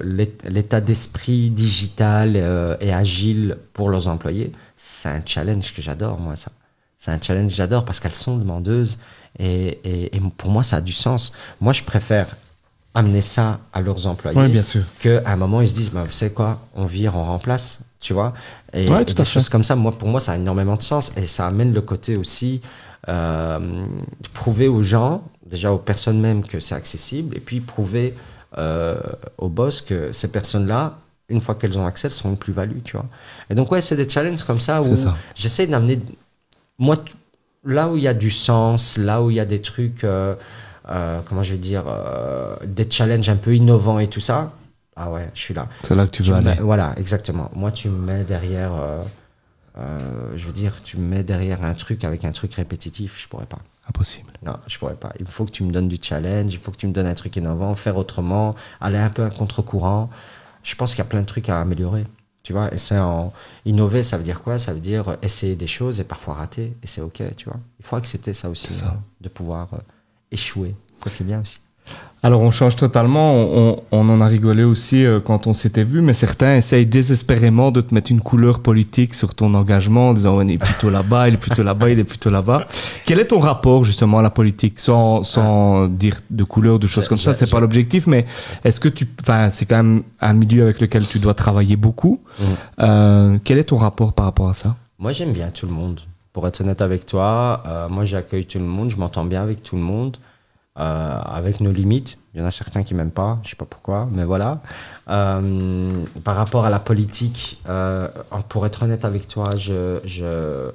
l'état d'esprit digital euh, et agile pour leurs employés. C'est un challenge que j'adore, moi, ça. C'est un challenge que j'adore parce qu'elles sont demandeuses et, et- et pour moi, ça a du sens. Moi, je préfère amener ça à leurs employés Oui, bien sûr. qu'à un moment ils se disent bah, vous savez quoi on vire on remplace tu vois et, Ouais, et des fait. choses comme ça moi pour moi ça a énormément de sens et ça amène le côté aussi euh, prouver aux gens déjà aux personnes même que c'est accessible et puis prouver euh, aux boss que ces personnes là une fois qu'elles ont accès elles sont une plus-value tu vois et donc ouais c'est des challenges comme ça où j'essaie d'amener moi là où il y a du sens là où il y a des trucs euh, euh, comment je vais dire euh, des challenges un peu innovants et tout ça ah ouais je suis là C'est là que tu tu veux aller. mets- voilà, exactement. Moi, tu me mets derrière, je veux dire, tu me mets derrière un truc avec un truc répétitif, je pourrais pas. Impossible. Non, je pourrais pas. Il faut que tu me donnes du challenge, il faut que tu me donnes un truc innovant, faire autrement, aller un peu à contre-courant. Je pense qu'il y a plein de trucs à améliorer. Tu vois, et c'est en innover, ça veut dire quoi? Ça veut dire essayer des choses et parfois rater, et c'est ok, tu vois. Il faut accepter ça aussi, ça. euh, de pouvoir euh, échouer. Ça c'est bien aussi. Alors on change totalement, on, on en a rigolé aussi euh, quand on s'était vu, mais certains essayent désespérément de te mettre une couleur politique sur ton engagement en disant il est plutôt là-bas, il est plutôt là-bas, il est plutôt là-bas. Quel est ton rapport justement à la politique? Sans, sans dire de couleur, de choses comme ça, c'est pas l'objectif, mais est-ce que tu... Enfin, c'est quand même un milieu avec lequel tu dois travailler beaucoup. Mhm. Euh, quel est ton rapport par rapport à ça? Moi, j'aime bien tout le monde. Pour être honnête avec toi, euh, moi, j'accueille tout le monde, je m'entends bien avec tout le monde, euh, avec nos limites. Il y en a certains qui m'aiment pas, je sais pas pourquoi, mais voilà. Euh, par rapport à la politique, euh, pour être honnête avec toi, je, je,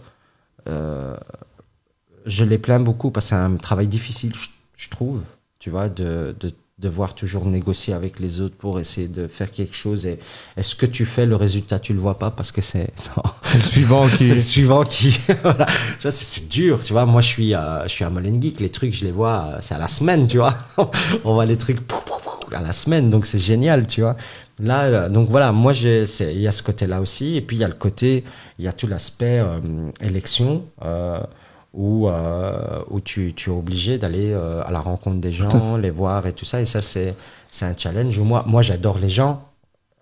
je les plains beaucoup parce que c'est un travail difficile, je, trouve, tu vois, de devoir toujours négocier avec les autres pour essayer de faire quelque chose. Et est-ce que tu fais le résultat, tu le vois pas parce que c'est. C'est le suivant qui... C'est le suivant qui. voilà. Tu vois, c'est- dur, tu vois. Moi, je suis, euh, je suis à Molen Geek. Les trucs, je les vois, euh, c'est à la semaine, tu vois. On voit les trucs à la semaine, donc c'est génial, tu vois. Là, euh, donc voilà, moi, j'ai- il y a ce côté-là aussi. Et puis, il y a le côté, il y a tout l'aspect euh, élection. euh, où, euh, où tu, tu es obligé d'aller euh, à la rencontre des gens, les voir et tout ça. Et ça, c'est un challenge. Moi, moi j'adore les gens.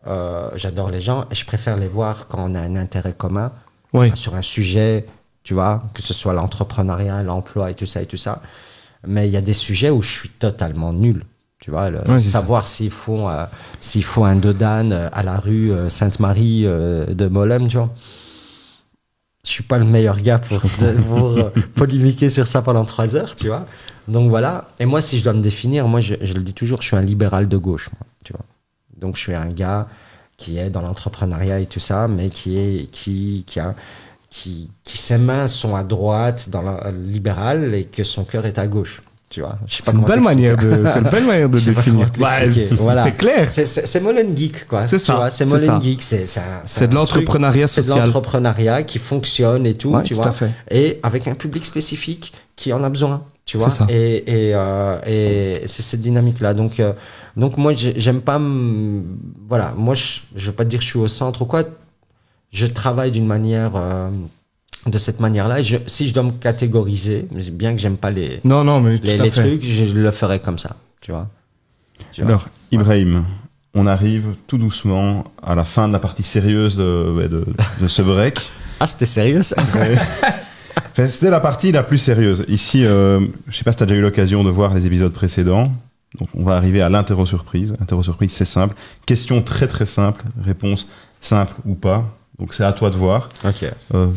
Euh, j'adore les gens et je préfère les voir quand on a un intérêt commun Oui. sur un sujet, tu vois, que ce soit l'entrepreneuriat, l'emploi et tout ça et tout ça. Mais il y a des sujets où je suis totalement nul. Tu vois, le- savoir s'il faut, euh, s'il faut un dodane à la rue Sainte-Marie de Molem, tu vois. Je suis pas le meilleur gars pour, pour euh, polémiquer sur ça pendant trois heures, tu vois. Donc voilà. Et moi, si je dois me définir, moi, je, je le dis toujours, je suis un libéral de gauche, moi, tu vois. Donc je suis un gars qui est dans l'entrepreneuriat et tout ça, mais qui est qui qui a qui, qui ses mains sont à droite dans le libéral et que son cœur est à gauche. Tu vois, je sais pas C'est une belle manière de, c'est une belle manière de définir. t'expliquer. c'est Voilà. c'est clair. C'est- Molen Geek, quoi. C'est Tu ça, vois, C'est c'est Molen ça. Geek. C'est c'est un- C'est de l'entrepreneuriat C'est de social. l'entrepreneuriat qui fonctionne et tout, Ouais, tu tout vois. à fait. Et avec un public spécifique qui en a besoin, tu vois. C'est ça. Et, et, euh, et c'est cette dynamique-là. Donc, euh, donc moi, j'ai- j'aime pas. me- Voilà, moi, je, je veux pas te dire que je suis au centre ou quoi. Je travaille d'une manière. euh, de cette manière-là. Si je dois me catégoriser, bien que j'aime pas les, Non, non, mais les, trucs, je le ferai comme ça, tu vois. Tu vois. Alors, Ibrahim, on arrive tout doucement à la fin de la partie sérieuse de, de- de ce break. Ah, c'était sérieux ça C'était la partie la plus sérieuse. Ici, euh, je sais pas si tu as déjà eu l'occasion de voir les épisodes précédents. Donc, on va arriver à l'interro surprise. L'interro surprise, c'est simple. Question très très simple, réponse simple ou pas. Donc, c'est à toi de voir. Ok. Euh,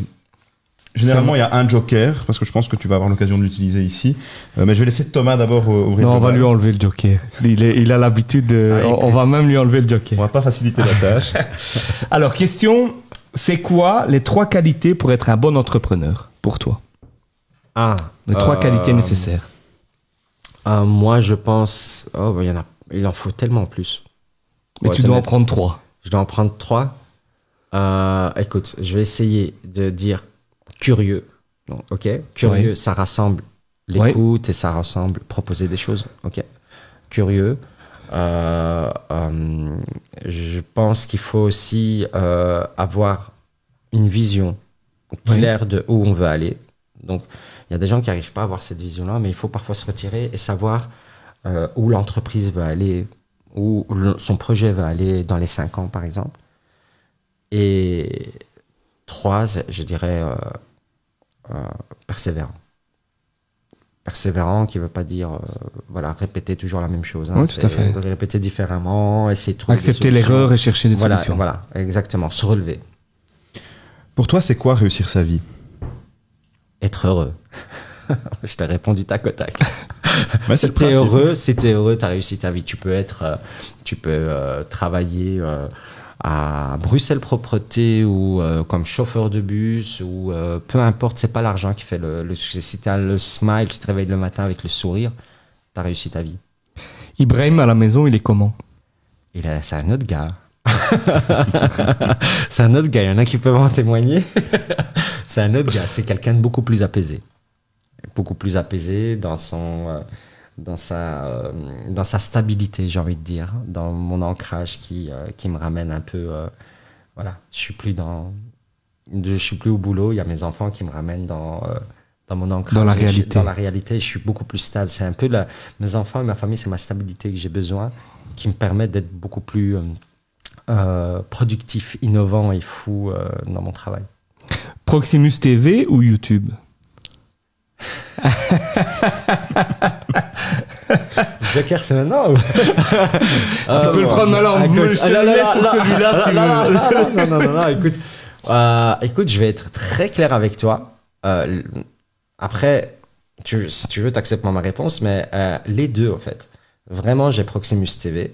généralement, il y a un joker, parce que je pense que tu vas avoir l'occasion de l'utiliser ici. Euh, mais je vais laisser Thomas d'abord euh, ouvrir Non, le on va lui enlever le joker. Il, est- il a l'habitude de. Ah, on, va même lui enlever le joker. On va pas faciliter la tâche. Alors, question c'est quoi les trois qualités pour être un bon entrepreneur pour toi? Ah. Les trois euh, qualités nécessaires. euh, moi, je pense. Oh, bah, il y en a. Il en faut tellement plus. Mais Ouais, tu dois en prendre trois. Je dois en prendre trois. Euh, écoute, je vais essayer de dire curieux. Ok. Curieux, Oui. ça rassemble l'écoute et ça rassemble proposer des choses. Ok. Curieux. Euh, euh, je pense qu'il faut aussi euh, avoir une vision claire de où on veut aller. Donc, il y a des gens qui n'arrivent pas à avoir cette vision-là, mais il faut parfois se retirer et savoir où l'entreprise veut aller, où son projet va aller dans les cinq ans, par exemple. Et trois, je dirais persévérant. Persévérant qui ne veut pas dire euh, voilà, répéter toujours la même chose. hein. Oui, tout à fait. Répéter différemment, essayer de trouver Accepter l'erreur et chercher des Voilà, solutions. voilà, exactement. Se relever. Pour toi, c'est quoi réussir sa vie? Être heureux. je t'ai répondu tac au tac. Si le t'es heureux, si t'es heureux, t'as réussi ta vie. Tu peux être, euh, tu peux euh, travailler euh, à Bruxelles Propreté ou euh, comme chauffeur de bus ou euh, peu importe. C'est pas l'argent qui fait le, le succès. Si t'as le smile, tu te réveilles le matin avec le sourire, t'as réussi ta vie. Ibrahim à la maison, il est comment? Et là, c'est un autre gars. c'est un autre gars. Il y en a qui peuvent en témoigner. c'est un autre gars. C'est quelqu'un de beaucoup plus apaisé. Beaucoup plus apaisé dans son, euh, dans sa, euh, dans sa stabilité, j'ai envie de dire, dans mon ancrage qui, euh, qui me ramène un peu, euh, voilà, je suis plus dans, je suis plus au boulot. Il y a mes enfants qui me ramènent dans dans mon ancrage, Dans la Et je- réalité. Dans la réalité, je suis beaucoup plus stable. C'est un peu la, mes enfants et ma famille, c'est ma stabilité que j'ai besoin, qui me permet d'être beaucoup plus productif, innovant et fou dans mon travail. Proximus TV ou YouTube? Joker, c'est maintenant ou... Tu peux le prendre maintenant, Écoute, je te ah, le laisse pour celui-là, non, non, non, écoute, euh, écoute, je vais être très clair avec toi. Euh, après, tu, si tu veux, t'acceptes ma réponse, mais euh, les deux, en fait. Vraiment, j'ai Proximus TV.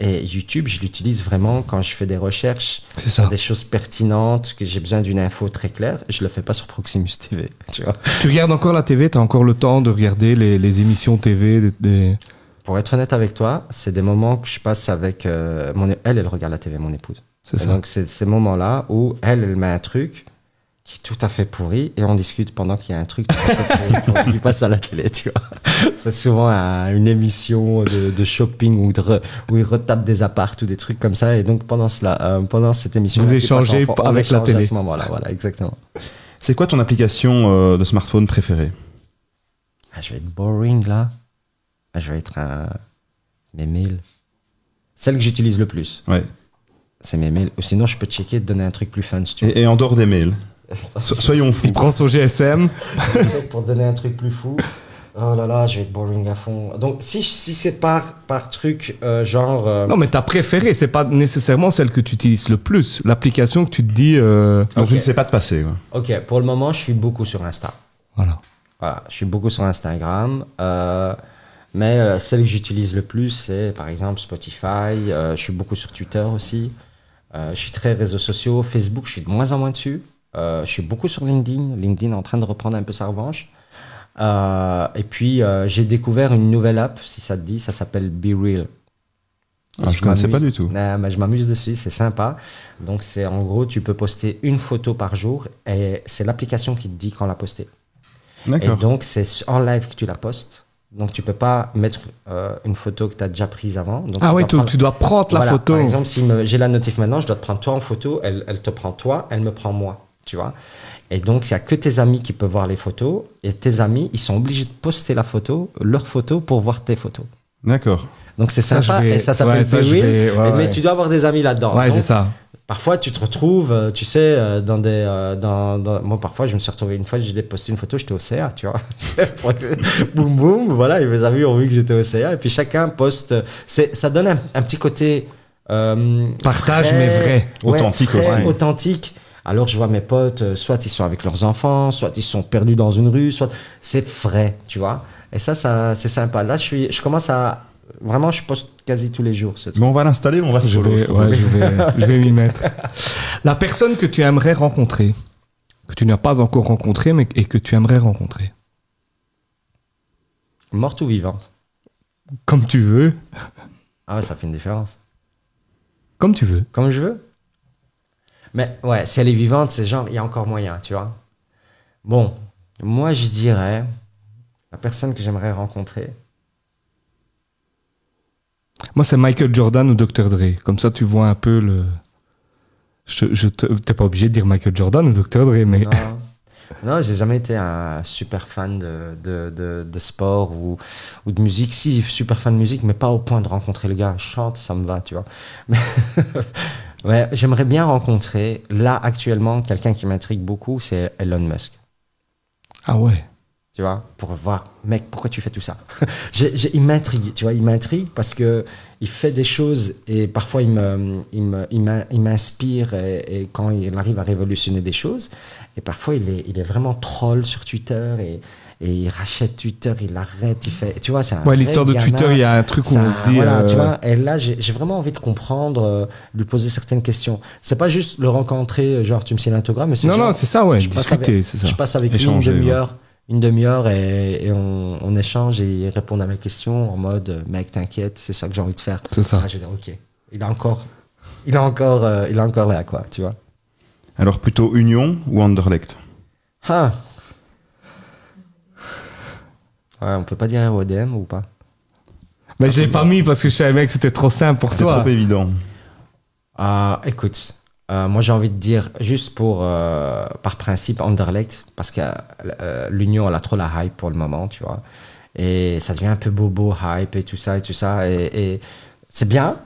Et YouTube, je l'utilise vraiment quand je fais des recherches sur des choses pertinentes, que j'ai besoin d'une info très claire. Je le fais pas sur Proximus TV, tu vois. Tu regardes encore la TV Tu as encore le temps de regarder les, les émissions TV des- Pour être honnête avec toi, c'est des moments que je passe avec euh, mon... Elle, elle regarde la TV, mon épouse. C'est ça. donc, c'est ces moments-là où elle, elle met un truc qui est tout à fait pourri et on discute pendant qu'il y a un truc tout à fait pourri qui- passe à la télé, tu vois. C'est souvent un- une émission de, de shopping où, de re- où ils retapent des apparts ou des trucs comme ça. Et donc, pendant, cela, euh, pendant cette émission, Vous échangez avec la télé. À ce moment-là, voilà, exactement. C'est quoi ton application euh, de smartphone préférée? Ah, je vais être boring là. Ah, je vais être un. Mes mails. Celle que j'utilise le plus, Ouais. c'est mes mails. Ou sinon, je peux checker et te donner un truc plus fun si tu veux. Et, et en dehors des mails So- Soyons fous. Il prend son GSM. Pour donner un truc plus fou. Oh là là, je vais être boring à fond. Donc, si, si c'est par, par truc euh, genre. euh, Non, mais ta préférée, c'est pas nécessairement celle que tu utilises le plus. L'application que tu te dis. euh, Donc Ok. je ne sais pas te passer. Ok, pour le moment, je suis beaucoup sur Insta. Voilà. Voilà, je suis beaucoup sur Instagram. euh, mais euh, celle que j'utilise le plus, c'est par exemple Spotify. euh, je suis beaucoup sur Twitter aussi. euh, je suis très réseaux sociaux. Facebook, je suis de moins en moins dessus. euh, je suis beaucoup sur LinkedIn. LinkedIn est en train de reprendre un peu sa revanche. Euh, et puis, euh, j'ai découvert une nouvelle app, si ça te dit, ça s'appelle Be Real. Ah, je connaissais pas du tout. Non, mais je m'amuse dessus, c'est sympa. Donc, c'est en gros, tu peux poster une photo par jour et c'est l'application qui te dit quand la poster. Et donc, c'est en live que tu la postes. Donc, tu peux pas mettre euh, une photo que tu as déjà prise avant. Donc, Ah dois tu, prendre- tu dois prendre la Voilà, photo. Par exemple, si me- j'ai la notif maintenant, je dois te prendre toi en photo, elle, elle te prend toi, elle me prend moi, tu vois. Et donc, il n'y a que tes amis qui peuvent voir les photos, et tes amis, ils sont obligés de poster la photo, leur photo, pour voir tes photos. D'accord. Donc, c'est Ça, sympa, vais- et ça s'appelle ouais, ça, vais- mais tu dois avoir des amis là-dedans. ouais, Donc, c'est ça. Parfois, tu te retrouves, euh, tu sais, euh, dans des. euh, dans, dans- Moi, parfois, je me suis retrouvé une fois, j'ai posté une photo, j'étais au CA, tu vois. boum, boum, voilà, et mes amis ont vu que j'étais au CA, et puis chacun poste. c'est- Ça donne un, un petit côté. euh, Partage, frais, mais vrai. ouais, Authentique frais, aussi. authentique. Alors, je vois mes potes, soit ils sont avec leurs enfants, soit ils sont perdus dans une rue, soit. C'est vrai, tu vois. Et ça, ça c'est sympa. Là, je, suis, je commence à. Vraiment, je poste quasi tous les jours ce truc. Mais on va l'installer, on va se Je follow, vais, je propose. ouais, je vais, je vais m'y mettre. La personne que tu aimerais rencontrer, que tu n'as pas encore rencontré, mais et que tu aimerais rencontrer. Morte ou vivante Comme tu veux. Ah ouais, ça fait une différence. Comme tu veux. Comme je veux. Mais ouais, si elle est vivante, c'est genre, il y a encore moyen, tu vois. Bon, moi je dirais, la personne que j'aimerais rencontrer, Moi, c'est Michael Jordan ou Dr. Dre. Comme ça, tu vois un peu le. Je, je te- t'es pas obligé de dire Michael Jordan ou Dr. Dre, mais. non, non j'ai jamais été un super fan de, de, de, de sport ou, ou de musique. Si, super fan de musique, mais pas au point de rencontrer le gars. Chante, ça me va, tu vois. Mais ouais, j'aimerais bien rencontrer, là actuellement, quelqu'un qui m'intrigue beaucoup, c'est Elon Musk. Ah ouais. Tu vois, pour voir, mec, pourquoi tu fais tout ça? Il m'intrigue, tu vois, il m'intrigue parce que il fait des choses et parfois il me, il me- il m'inspire et, et quand il arrive à révolutionner des choses, et parfois il est, il est vraiment troll sur Twitter et, et il rachète Twitter, il l'arrête, il fait, tu vois, c'est un Ouais, l'histoire de. Twitter, il y a un truc où Ça, on se dit. voilà, euh, tu vois, et là, j'ai vraiment envie de comprendre, euh, lui poser certaines questions. C'est pas juste le rencontrer, genre, tu me sais l'intogramme, mais c'est Non, genre, non, c'est ça, ouais. je passe Discuter, avec- c'est ça. je passe avec lui Échanger, une demi-heure, une demi-heure et, et on, on échange et il répond à mes questions en mode euh, mec t'inquiète, c'est ça que j'ai envie de faire. C'est ça. Ah, je vais dire ok, il a encore, il a encore, euh, il est encore là quoi, tu vois. Alors plutôt Union ou Anderlecht? Ah. Ouais, on peut pas dire RODM ou pas? Mais je l'ai pas mis parce que je savais que c'était trop simple pour C'est toi. trop évident. Ah, écoute, Euh, moi, j'ai envie de dire, juste pour, euh, par principe, Anderlecht, parce que euh, l'Union, elle a trop la hype pour le moment, tu vois. Et ça devient un peu bobo, hype et tout ça et tout ça. Et, et c'est bien.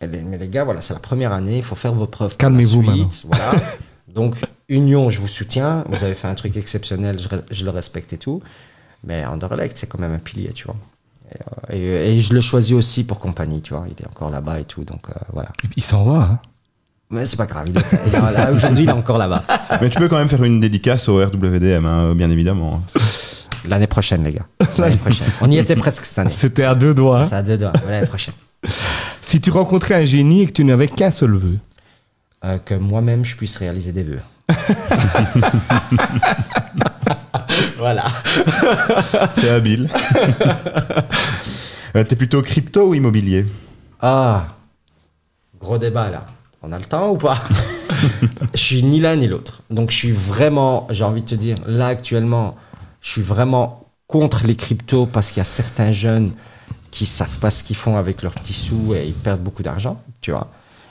Et les- mais les gars, voilà, c'est la première année, il faut faire vos preuves. Calmez-vous Voilà. Donc, Union, je vous soutiens. Vous avez fait un truc exceptionnel, je, le respecte et tout. Mais Anderlecht, c'est quand même un pilier, tu vois. Et, et- je le choisis aussi pour compagnie, tu vois. Il est encore là-bas et tout, donc voilà. Il s'en va. Hein. Mais c'est pas grave, il est, il est là, aujourd'hui, il est encore là-bas. Mais tu peux quand même faire une dédicace au RWDM, hein, bien évidemment. L'année prochaine, les gars. L'année prochaine. On y était presque cette année. C'était à deux doigts. hein. Ça a deux doigts. L'année prochaine. Si tu rencontrais un génie et que tu n'avais qu'un seul vœu, Euh, que moi-même, je puisse réaliser des vœux. voilà. C'est habile. Euh, T'es plutôt crypto ou immobilier? Ah, gros débat là. On a le temps ou pas Je suis ni l'un ni l'autre. Donc je suis vraiment, j'ai envie de te dire, là actuellement, je suis vraiment contre les cryptos parce qu'il y a certains jeunes qui savent pas ce qu'ils font avec leurs petits sous et ils perdent beaucoup d'argent, tu vois.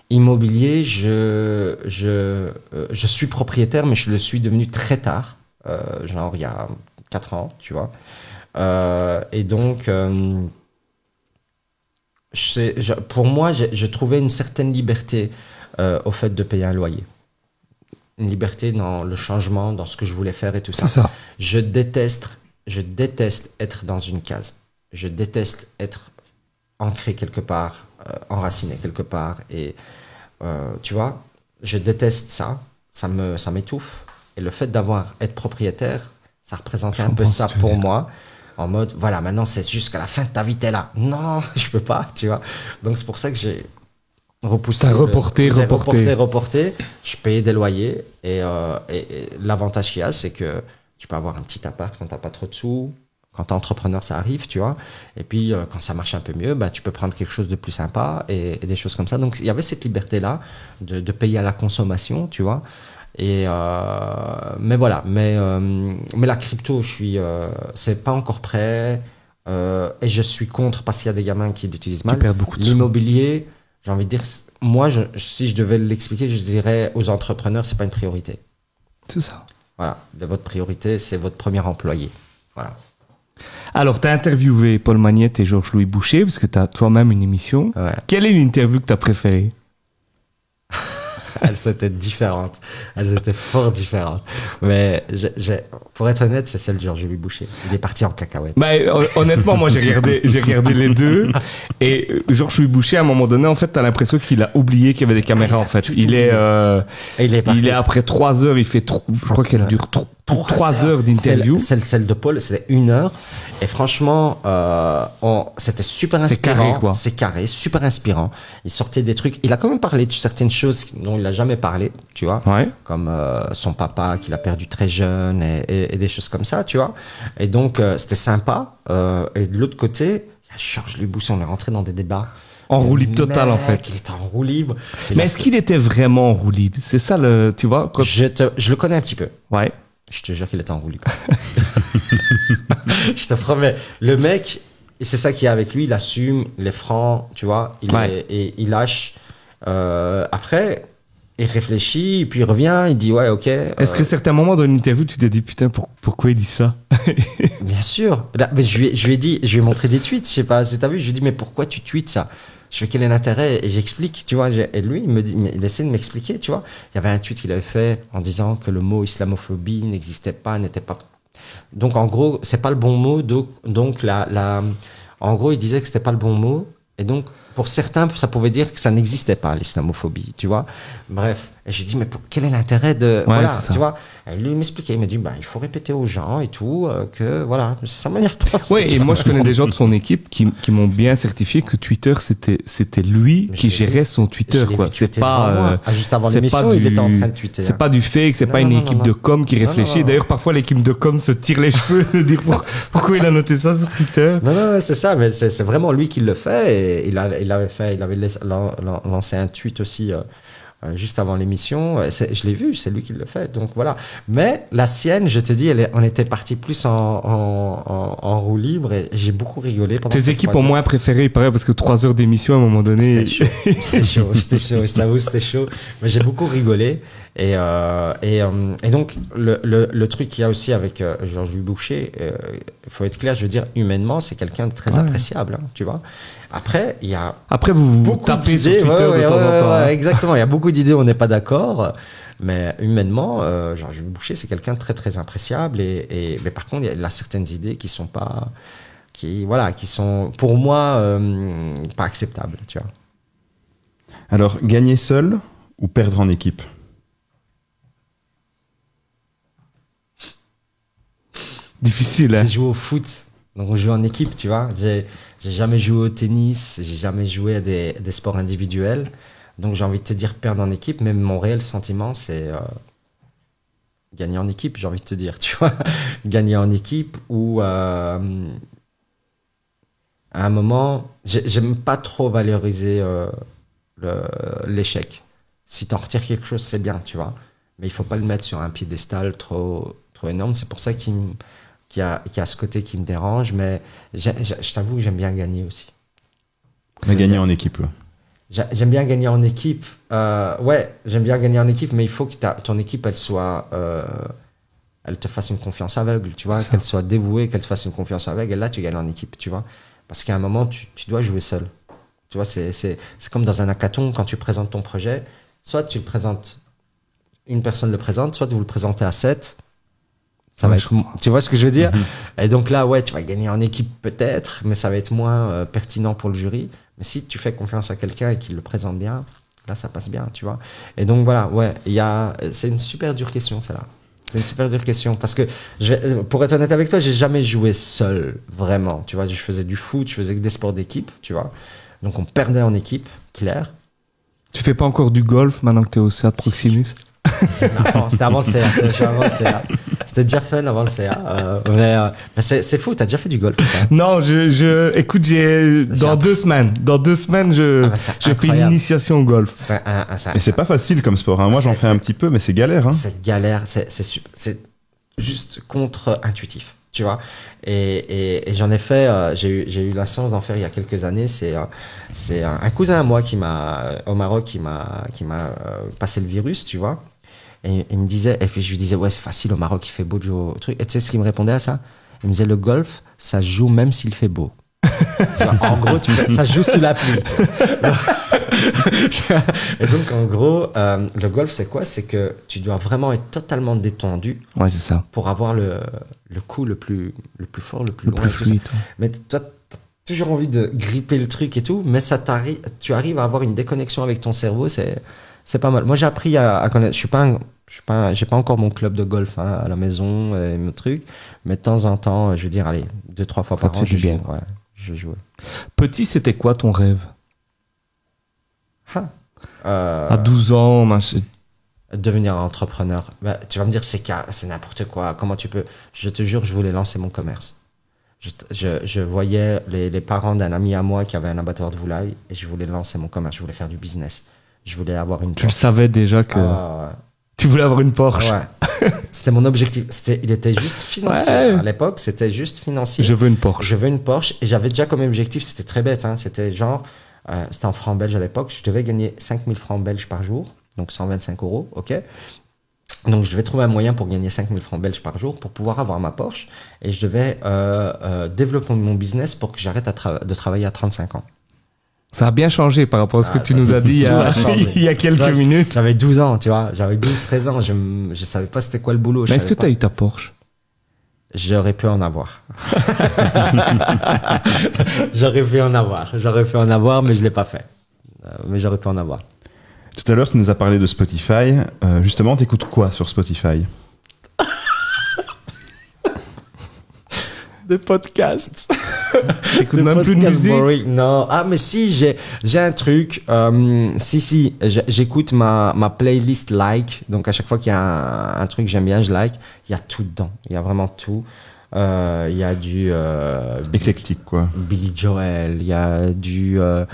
Immobilier, je, je, euh, je suis propriétaire, mais je le suis devenu très tard, euh, genre il y a 4 ans, tu vois. Euh, et donc, euh, je pour moi, j'ai trouvé une certaine liberté euh, au fait de payer un loyer. Une liberté dans le changement, dans ce que je voulais faire et tout ça. ça. Je déteste, je déteste être dans une case. Je déteste être ancré quelque part, euh, enraciné quelque part. Et euh, tu vois, je déteste ça. Ça me, ça m'étouffe. Et le fait d'avoir être propriétaire, ça représentait Je un peu ça pour dire. moi. En mode, voilà, maintenant c'est jusqu'à la fin de ta vie, t'es là. Non, je peux pas, tu vois. Donc c'est pour ça que j'ai repoussé. T'as le- reporté, reporté. reporté, reporté. Je payais des loyers. Et, euh, et- et l'avantage qu'il y a, c'est que tu peux avoir un petit appart quand t'as pas trop de sous. Quand t'es entrepreneur, ça arrive, tu vois. Et puis, euh, quand ça marche un peu mieux, bah, tu peux prendre quelque chose de plus sympa et, et des choses comme ça. Donc, il y avait cette liberté-là de, de payer à la consommation, tu vois. Et euh, mais voilà, mais, euh, mais la crypto, je suis, euh, c'est pas encore prêt. euh, et je suis contre parce qu'il y a des gamins qui l'utilisent mal. L'immobilier, j'ai envie de dire, moi, je- si je devais l'expliquer, je dirais aux entrepreneurs, c'est pas une priorité. C'est ça. Voilà, votre priorité, c'est votre premier employé. Voilà. Alors, tu as interviewé Paul Magnette et Georges-Louis Boucher, parce que tu as toi-même une émission. Ouais. Quelle est l'interview que tu as préférée? Elles étaient différentes. Elles étaient fort différentes. Mais pour être honnête, c'est celle de Georges-Louis Boucher. Il est parti en cacahuète. bah, hon- Honnêtement, moi, j'ai regardé, j'ai regardé les deux. Et euh, Georges-Louis Boucher, à un moment donné, en fait, tu as l'impression qu'il a oublié qu'il y avait des caméras, en fait. tout Il est, euh, il est parti. il est après trois heures, il fait, trop- je crois qu'elle dure trop- trois heures d'interview. Celle, celle, de Paul, c'était une heure. Et franchement, euh, c'était super C'est inspirant. carré, quoi. C'est carré, super inspirant. Il sortait des trucs. Il a quand même parlé de certaines choses dont il n'a jamais parlé, tu vois. Ouais. Comme euh, son papa qu'il a perdu très jeune et, et- et des choses comme ça, tu vois. Et donc, euh, c'était sympa. Et de l'autre côté, il y a Georges Lubousson, on est rentré dans des débats. En roue libre totale, en fait. Il était en roue libre. Mais est-ce qu'il était vraiment en roue libre C'est ça, le, tu vois quand- je, te- je le connais un petit peu. Ouais. Je te jure qu'il était en roue libre. je te promets. Le mec, c'est ça qu'il y a avec lui, il assume, il est franc, tu vois, il, Ouais. est- et il lâche. Euh, après, il réfléchit, puis il revient, il dit ouais, ok. Est-ce euh, que certains moments dans une interview, tu t'es dit putain, pour- pourquoi il dit ça? Bien sûr. Là, mais je, lui ai, je lui ai dit, je lui ai montré des tweets, je sais pas si t'as vu, je lui ai dit mais pourquoi tu tweets ça? Je fais quel est l'intérêt? Et j'explique, tu vois. Et lui, il me il essaie de m'expliquer, tu vois. Il y avait un tweet qu'il avait fait en disant que le mot islamophobie n'existait pas, n'était pas. Donc en gros, c'est pas le bon mot. Donc, donc la, la, en gros, il disait que c'était pas le bon mot. Et donc, pour certains, ça pouvait dire que ça n'existait pas, l'islamophobie, tu vois. Bref. Et je lui dis, mais pour, quel est l'intérêt de. voilà, c'est ça. tu vois. Et lui, il m'expliquait. Il m'a dit, bah, il faut répéter aux gens et tout, euh, que voilà, c'est sa manière de penser. Oui, et moi je connais des gens de son équipe qui, qui m'ont bien certifié que Twitter c'était c'était lui Mais qui gérait vu. son Twitter quoi. C'est pas euh, Ah, juste avant l'émission, il était en train de tweeter. C'est hein. pas du fake, c'est pas non, une non, équipe non, de com qui réfléchit. D'ailleurs parfois l'équipe de com se tire les cheveux de dire pour- pourquoi il a noté ça sur Twitter? Non, non, c'est ça, mais c'est vraiment lui qui le fait. Et il, a, il avait fait, il avait lancé un tweet aussi euh, juste avant l'émission. Euh, Je l'ai vu, c'est lui qui le fait. Donc voilà. Mais la sienne, je te dis, elle est- on était parti plus en, en, en- en roue libre et j'ai beaucoup rigolé pendant Tes équipes ont moins préféré, il paraît, parce que trois heures d'émission, à un moment donné. C'était chaud, c'était chaud, c'était chaud, je t'avoue, c'était chaud. Mais j'ai beaucoup rigolé. Et, euh, et, euh, et donc, le, le, le truc qu'il y a aussi avec euh, Georges Boucher, il faut être clair, je veux dire, humainement, c'est quelqu'un de très Ouais. appréciable, hein, tu vois. Après, il y a Après, vous vous beaucoup tapez sur d'idées. Twitter ouais, ouais, de temps ouais, en temps. ouais, hein. exactement, il y a beaucoup d'idées, on n'est pas d'accord. Mais humainement, euh, Georges Boucher, c'est quelqu'un de très, très appréciable. Et, et- mais par contre, il y a certaines idées qui sont pas. Qui, voilà, qui sont pour moi euh, pas acceptables, tu vois. Alors, gagner seul ou perdre en équipe? Difficile, hein. J'ai joué au foot, donc on joue en équipe, tu vois. J'ai j'ai jamais joué au tennis, j'ai jamais joué à des, sports individuels. Donc j'ai envie de te dire perdre en équipe, mais mon réel sentiment, c'est euh, gagner en équipe, j'ai envie de te dire, tu vois. gagner en équipe ou euh, à un moment, j'ai- j'aime pas trop valoriser euh, l'échec. Si tu en retires quelque chose, c'est bien, tu vois. Mais il faut pas le mettre sur un piédestal trop, trop énorme. C'est pour ça qu'il y, a, qu'il y a ce côté qui me dérange. Mais je t'avoue que j'aime bien gagner aussi. Mais gagner en équipe, ouais. J'ai- J'aime bien gagner en équipe. Euh, ouais, j'aime bien gagner en équipe, mais il faut que ta- ton équipe, elle soit. euh, elle te fasse une confiance aveugle, tu vois, qu'elle soit dévouée, qu'elle te fasse une confiance aveugle. Et là, tu gagnes en équipe, tu vois. Parce qu'à un moment, tu, tu dois jouer seul. Tu vois, c'est c'est- c'est comme dans un hackathon, quand tu présentes ton projet, soit tu le présentes, une personne le présente, soit vous le présentez à 7. Ça Ouais, va je être, comprends. tu vois ce que je veux dire Mhm. Et donc là, ouais, tu vas gagner en équipe peut-être, mais ça va être moins euh, pertinent pour le jury. Mais si tu fais confiance à quelqu'un et qu'il le présente bien, là, ça passe bien, tu vois. Et donc voilà, ouais, il y a, c'est une super dure question, celle-là. C'est une super dure question parce que, je pour être honnête avec toi, j'ai jamais joué seul, vraiment. Tu vois, je faisais du foot, je faisais que des sports d'équipe, tu vois. Donc on perdait en équipe, clair. Tu fais pas encore du golf maintenant que tu es au de Proximus? C'était avant le CA, c'était déjà fun avant le CA. euh, mais euh, mais c'est c'est fou, t'as déjà fait du golf. hein Non, je, je, écoute, j'ai, dans appris. deux semaines, dans deux semaines, je, Ah bah, je fais une initiation au golf. Un- un- c'est un- Et c'est pas facile comme sport. hein. Moi, j'en fais un petit peu, mais c'est galère. Hein. C'est galère, c'est juste contre-intuitif, tu vois. Et, et- et j'en ai fait, euh, j'ai eu, j'ai eu la chance d'en faire il y a quelques années. C'est euh, c'est un, un cousin à moi qui m'a, au Maroc, qui m'a qui m'a euh, passé le virus, tu vois. Et il me disait, et puis je lui disais, ouais, c'est facile au Maroc, il fait beau de jouer au truc. Et tu sais ce qu'il me répondait à ça? Il me disait, le golf, ça joue même s'il fait beau. Tu vois, en gros, tu fais- ça joue sous la pluie. et donc, en gros, euh, le golf, c'est quoi? C'est que tu dois vraiment être totalement détendu Ouais, c'est ça. pour avoir le, le coup le plus, le plus fort, le plus Le loin. plus fluide. ouais. Mais toi, t'as toujours envie de gripper le truc et tout, mais ça t'arrive, tu arrives à avoir une déconnexion avec ton cerveau, c'est, c'est pas mal. Moi, j'ai appris à, à connaître. Je suis pas, un- je suis pas, j'ai pas encore mon club de golf hein, à la maison et mon truc, mais de temps en temps, je veux dire, allez, deux trois fois Ça par an, je joue. Ouais, je joue. Petit, c'était quoi ton rêve? Ah. Euh, À 12 ans, machin. devenir entrepreneur. Bah, tu vas me dire, c'est n'importe quoi. Comment tu peux Je te jure, je voulais lancer mon commerce. Je, je- je voyais les, les parents d'un ami à moi qui avait un abattoir de volailles et je voulais lancer mon commerce. Je voulais faire du business. Je voulais avoir une Tu le Porsche. savais déjà que Ah, tu voulais avoir une Porsche. ouais. C'était mon objectif. C'était, il était juste financier. Ouais. À l'époque, c'était juste financier. Je veux une Porsche. Je veux une Porsche et j'avais déjà comme objectif, c'était très bête, hein, c'était genre, euh, c'était en francs belges à l'époque, je devais gagner 5000 francs belges par jour, donc 125 euros, ok donc je devais trouver un moyen pour gagner 5000 francs belges par jour pour pouvoir avoir ma Porsche et je devais euh, euh, développer mon business pour que j'arrête tra- de travailler à 35 ans. Ça a bien changé par rapport à ce Ah, que tu ça- nous as dit il y a, a changé. il y a quelques minutes. J'avais 12 ans, tu vois, j'avais 12-13 ans, je, je savais pas c'était quoi le boulot. Mais est-ce que tu as eu ta Porsche? J'aurais pu en avoir. j'aurais pu en avoir. J'aurais pu en avoir, mais je l'ai pas fait. Euh, mais j'aurais pu en avoir. Tout à l'heure, tu nous as parlé de Spotify. Euh, justement, t'écoutes quoi sur Spotify? Des podcasts. T'écoutes même plus de musique boring. Non. Ah, mais si, j'ai, j'ai un truc. euh, si, si, j'écoute ma, ma playlist like. Donc, à chaque fois qu'il y a un, un truc que j'aime bien, je like. Il y a tout dedans. Il y a vraiment tout. Euh, Il y a du euh, Éclectique, quoi. Billy Joel, il y a du euh,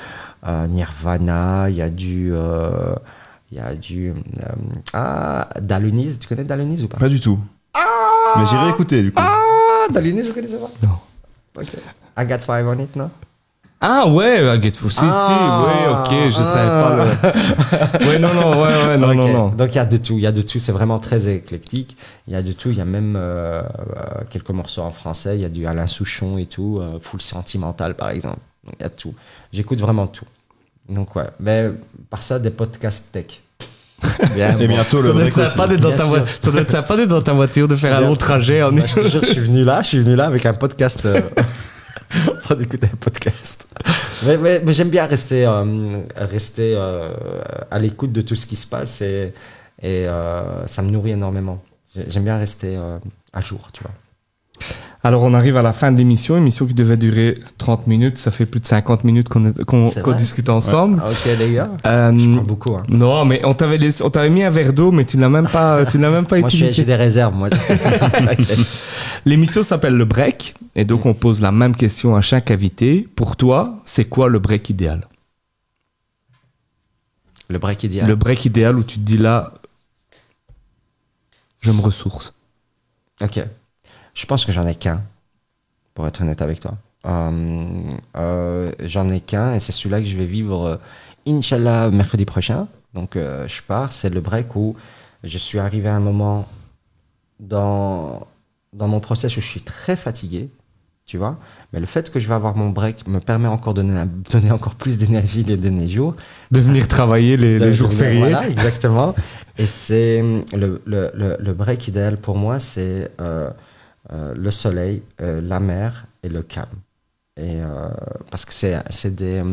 euh, Nirvana, il y a du. Il y a du. euh, ah, Daluniz. Tu connais Daluniz ou pas? Pas du tout. Mais j'irai écouter du coup. Ah, Daluniz, vous connaissez pas? Non. Ok. I got five on it, non? Ah ouais, euh, Get si, Ah, si, oui, ok, je savais pas. Le... ouais, non, non, ouais, ouais, non, non, non. Donc il y a de tout, il y a de tout, c'est vraiment très éclectique. Il y a de tout, il y a même euh, euh, quelques morceaux en français, il y a du Alain Souchon et tout, euh, full sentimental par exemple. Donc il y a de tout. J'écoute vraiment tout. Donc ouais, mais par ça des podcasts tech. Bien, Et bon. bientôt Ça le être dans ta voi- ça doit être sympa d'être dans ta voiture, de faire un long trajet en Bah, je te jure, je suis venu là, je suis venu là avec un podcast, euh, en train d'écouter un podcast. Mais, mais- j'aime bien rester, euh, rester euh, à l'écoute de tout ce qui se passe et, euh, ça me nourrit énormément. J'ai- J'aime bien rester à jour, tu vois. Alors, on arrive à la fin de l'émission, émission qui devait durer 30 minutes. Ça fait plus de 50 minutes qu'on discute ensemble. Ah, ok, les gars. Euh, Je prends beaucoup. Hein. non, mais on t'avait laissé- on t'avait mis un verre d'eau, mais tu ne l'as même pas, tu ne l'as même pas Moi, j'ai des réserves, moi. T'inquiète. L'émission s'appelle le break, et donc on pose la même question à chaque invité. Pour toi, c'est quoi le break idéal? Le break idéal. Le break idéal où tu te dis là, je me ressource. Ok. Je pense que j'en ai qu'un, pour être honnête avec toi. Euh, euh, j'en ai qu'un et c'est celui-là que je vais vivre, euh, Inch'Allah, mercredi prochain. Donc, euh, je pars. C'est le break où je suis arrivé à un moment dans, dans mon process où je suis très fatigué, tu vois. Mais le fait que je vais avoir mon break me permet encore de donner, encore plus d'énergie les derniers jours. De venir travailler les, De- les jours fériés. Voilà, exactement. Et c'est le, le, le, le break idéal pour moi, c'est euh, le soleil, euh, la mer et le calme. Et euh, parce que c'est c'est des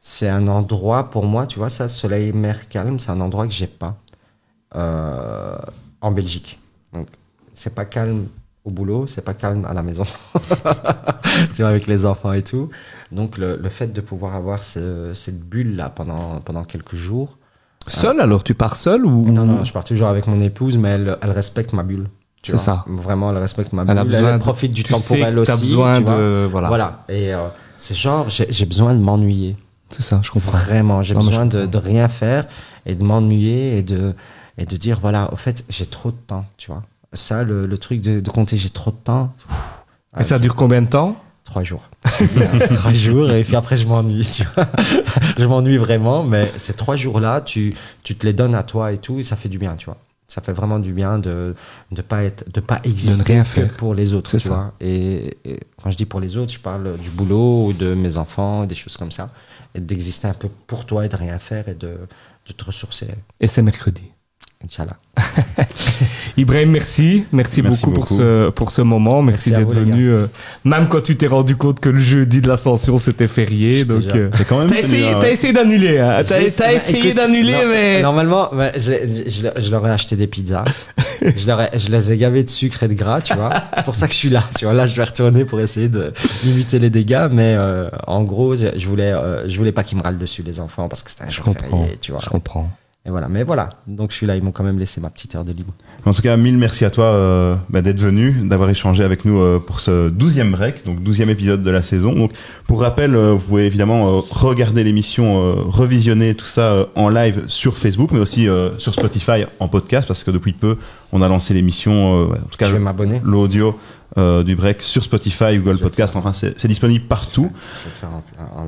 c'est un endroit pour moi, tu vois, ça, soleil, mer, calme, c'est un endroit que j'ai pas euh, en Belgique. Donc c'est pas calme au boulot, c'est pas calme à la maison, tu vois, avec les enfants et tout. Donc le, le fait de pouvoir avoir ce- cette bulle là pendant pendant quelques jours. Seul alors Tu pars seul ou Non, non, je pars toujours avec mon épouse, mais elle, elle respecte ma bulle. Tu C'est vois. ça. Vraiment, elle respecte ma bulle. elle profite du tu temps pour elle aussi. besoin tu vois. de voilà. Voilà. Et euh, c'est genre, j'ai besoin de m'ennuyer. C'est ça, je comprends. Vraiment, j'ai besoin de, rien faire et de m'ennuyer et de, et de dire, voilà, au fait, j'ai trop de temps, tu vois. Ça, le, le truc de, de compter, j'ai trop de temps. Et ça dure combien de temps? Trois jours. c'est trois jours et puis après je m'ennuie, tu vois. je m'ennuie vraiment, mais ces trois jours-là, tu, tu te les donnes à toi et tout, et ça fait du bien, tu vois. Ça fait vraiment du bien de ne pas être, de pas exister rien que faire. pour les autres, tu ça. vois. Et, et quand je dis pour les autres, je parle du boulot ou de mes enfants, des choses comme ça, et d'exister un peu pour toi et de rien faire et de, de te ressourcer, Et c'est mercredi. Inch'Allah. Ibrahim, merci. Merci, Merci beaucoup, Pour, ce, pour ce moment. Merci, d'être venu. euh, même quand tu t'es rendu compte que le jeudi de l'ascension c'était férié. Donc, euh, T'es quand même t'as tenu, essayé, hein, t'as essayé d'annuler. Hein. T'as, bah, essayé écoute, d'annuler, non, mais. Normalement, bah, je, je- je leur- je leur ai acheté des pizzas. je, leur ai- je les ai gavés de sucre et de gras, tu vois. C'est pour ça que je suis là, tu vois. Là, je vais retourner pour essayer de limiter les dégâts. Mais euh, en gros, je, voulais, euh, je voulais pas qu'ils me râlent dessus, les enfants, parce que c'était un jour comprends. férié, tu vois. Je comprends. Et voilà. Mais voilà. Donc, je suis là. Ils m'ont quand même laissé ma petite heure de libre. En tout cas, mille merci à toi euh, bah, d'être venu, d'avoir échangé avec nous euh, pour ce douzième break, donc douzième épisode de la saison. Donc, pour rappel, euh, vous pouvez évidemment regarder l'émission, revisionner tout ça en live sur Facebook, mais aussi sur Spotify en podcast, parce que depuis peu, on a lancé l'émission, en tout cas l'audio euh, du break sur Spotify, Google Podcast. Enfin, c'est c'est disponible partout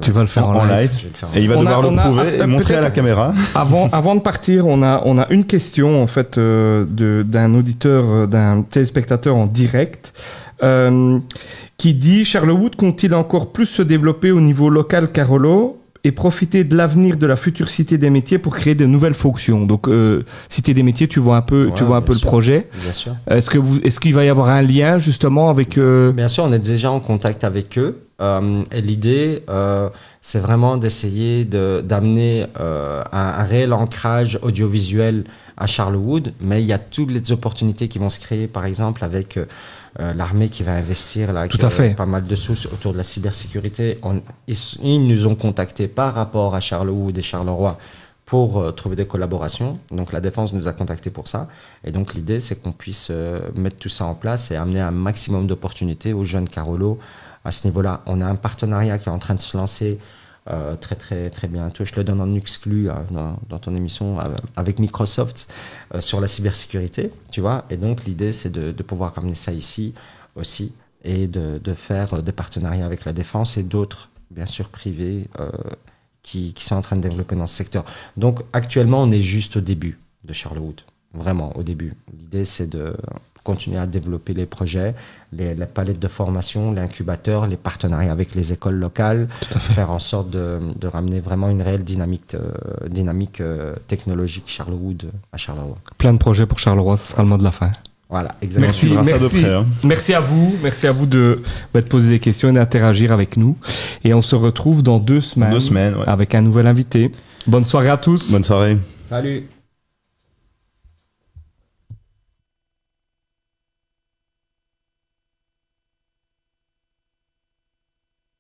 Tu vas le faire en, en live. Et il va On devoir le prouver et montrer à la caméra. Avant, avant de partir, on a, on a une question en fait euh, de- d'un auditeur, euh, d'un téléspectateur en direct, euh, qui dit Charlewood compte-t-il encore plus se développer au niveau local Carolo et profiter de l'avenir de la future cité des métiers pour créer de nouvelles fonctions. Donc euh, cité des métiers, tu vois un peu, tu vois un peu le projet. Bien sûr. Est-ce que vous, est-ce qu'il va y avoir un lien justement avec euh, Bien sûr, on est déjà en contact avec eux. Euh, et l'idée, euh, c'est vraiment d'essayer de- d'amener un, un réel ancrage audiovisuel à Charlewood. Mais il y a toutes les opportunités qui vont se créer, par exemple, avec euh, l'armée qui va investir là, Tout à fait. pas mal de sous autour de la cybersécurité. On- ils, ils nous ont contactés par rapport à Charlewood et Charleroi pour euh, trouver des collaborations. Donc la défense nous a contactés pour ça. Et donc l'idée, c'est qu'on puisse euh, mettre tout ça en place et amener un maximum d'opportunités aux jeunes Carolo à ce niveau-là. On a un partenariat qui est en train de se lancer euh, très très très bientôt. Je le donne en exclu euh, dans, ton émission euh, avec Microsoft euh, sur la cybersécurité, tu vois. Et donc l'idée c'est de, pouvoir ramener ça ici aussi et de, faire des partenariats avec la défense et d'autres, bien sûr, privés qui, qui, sont en train de développer dans ce secteur. Donc actuellement on est juste au début de Charlewood, vraiment au début. L'idée c'est de continuer à développer les projets, les, la palette de formation, l'incubateur, les partenariats avec les écoles locales, faire en sorte de, de, ramener vraiment une réelle dynamique, euh, dynamique euh, technologique Charlewood à Charleroi. Plein de projets pour Charleroi, ce sera le mot de la fin. Voilà, exactement. Merci, merci, près, hein. merci à vous, merci à vous de, de poser des questions et d'interagir avec nous. Et on se retrouve dans deux semaines, deux semaines ouais. avec un nouvel invité. Bonne soirée à tous. Bonne soirée. Salut.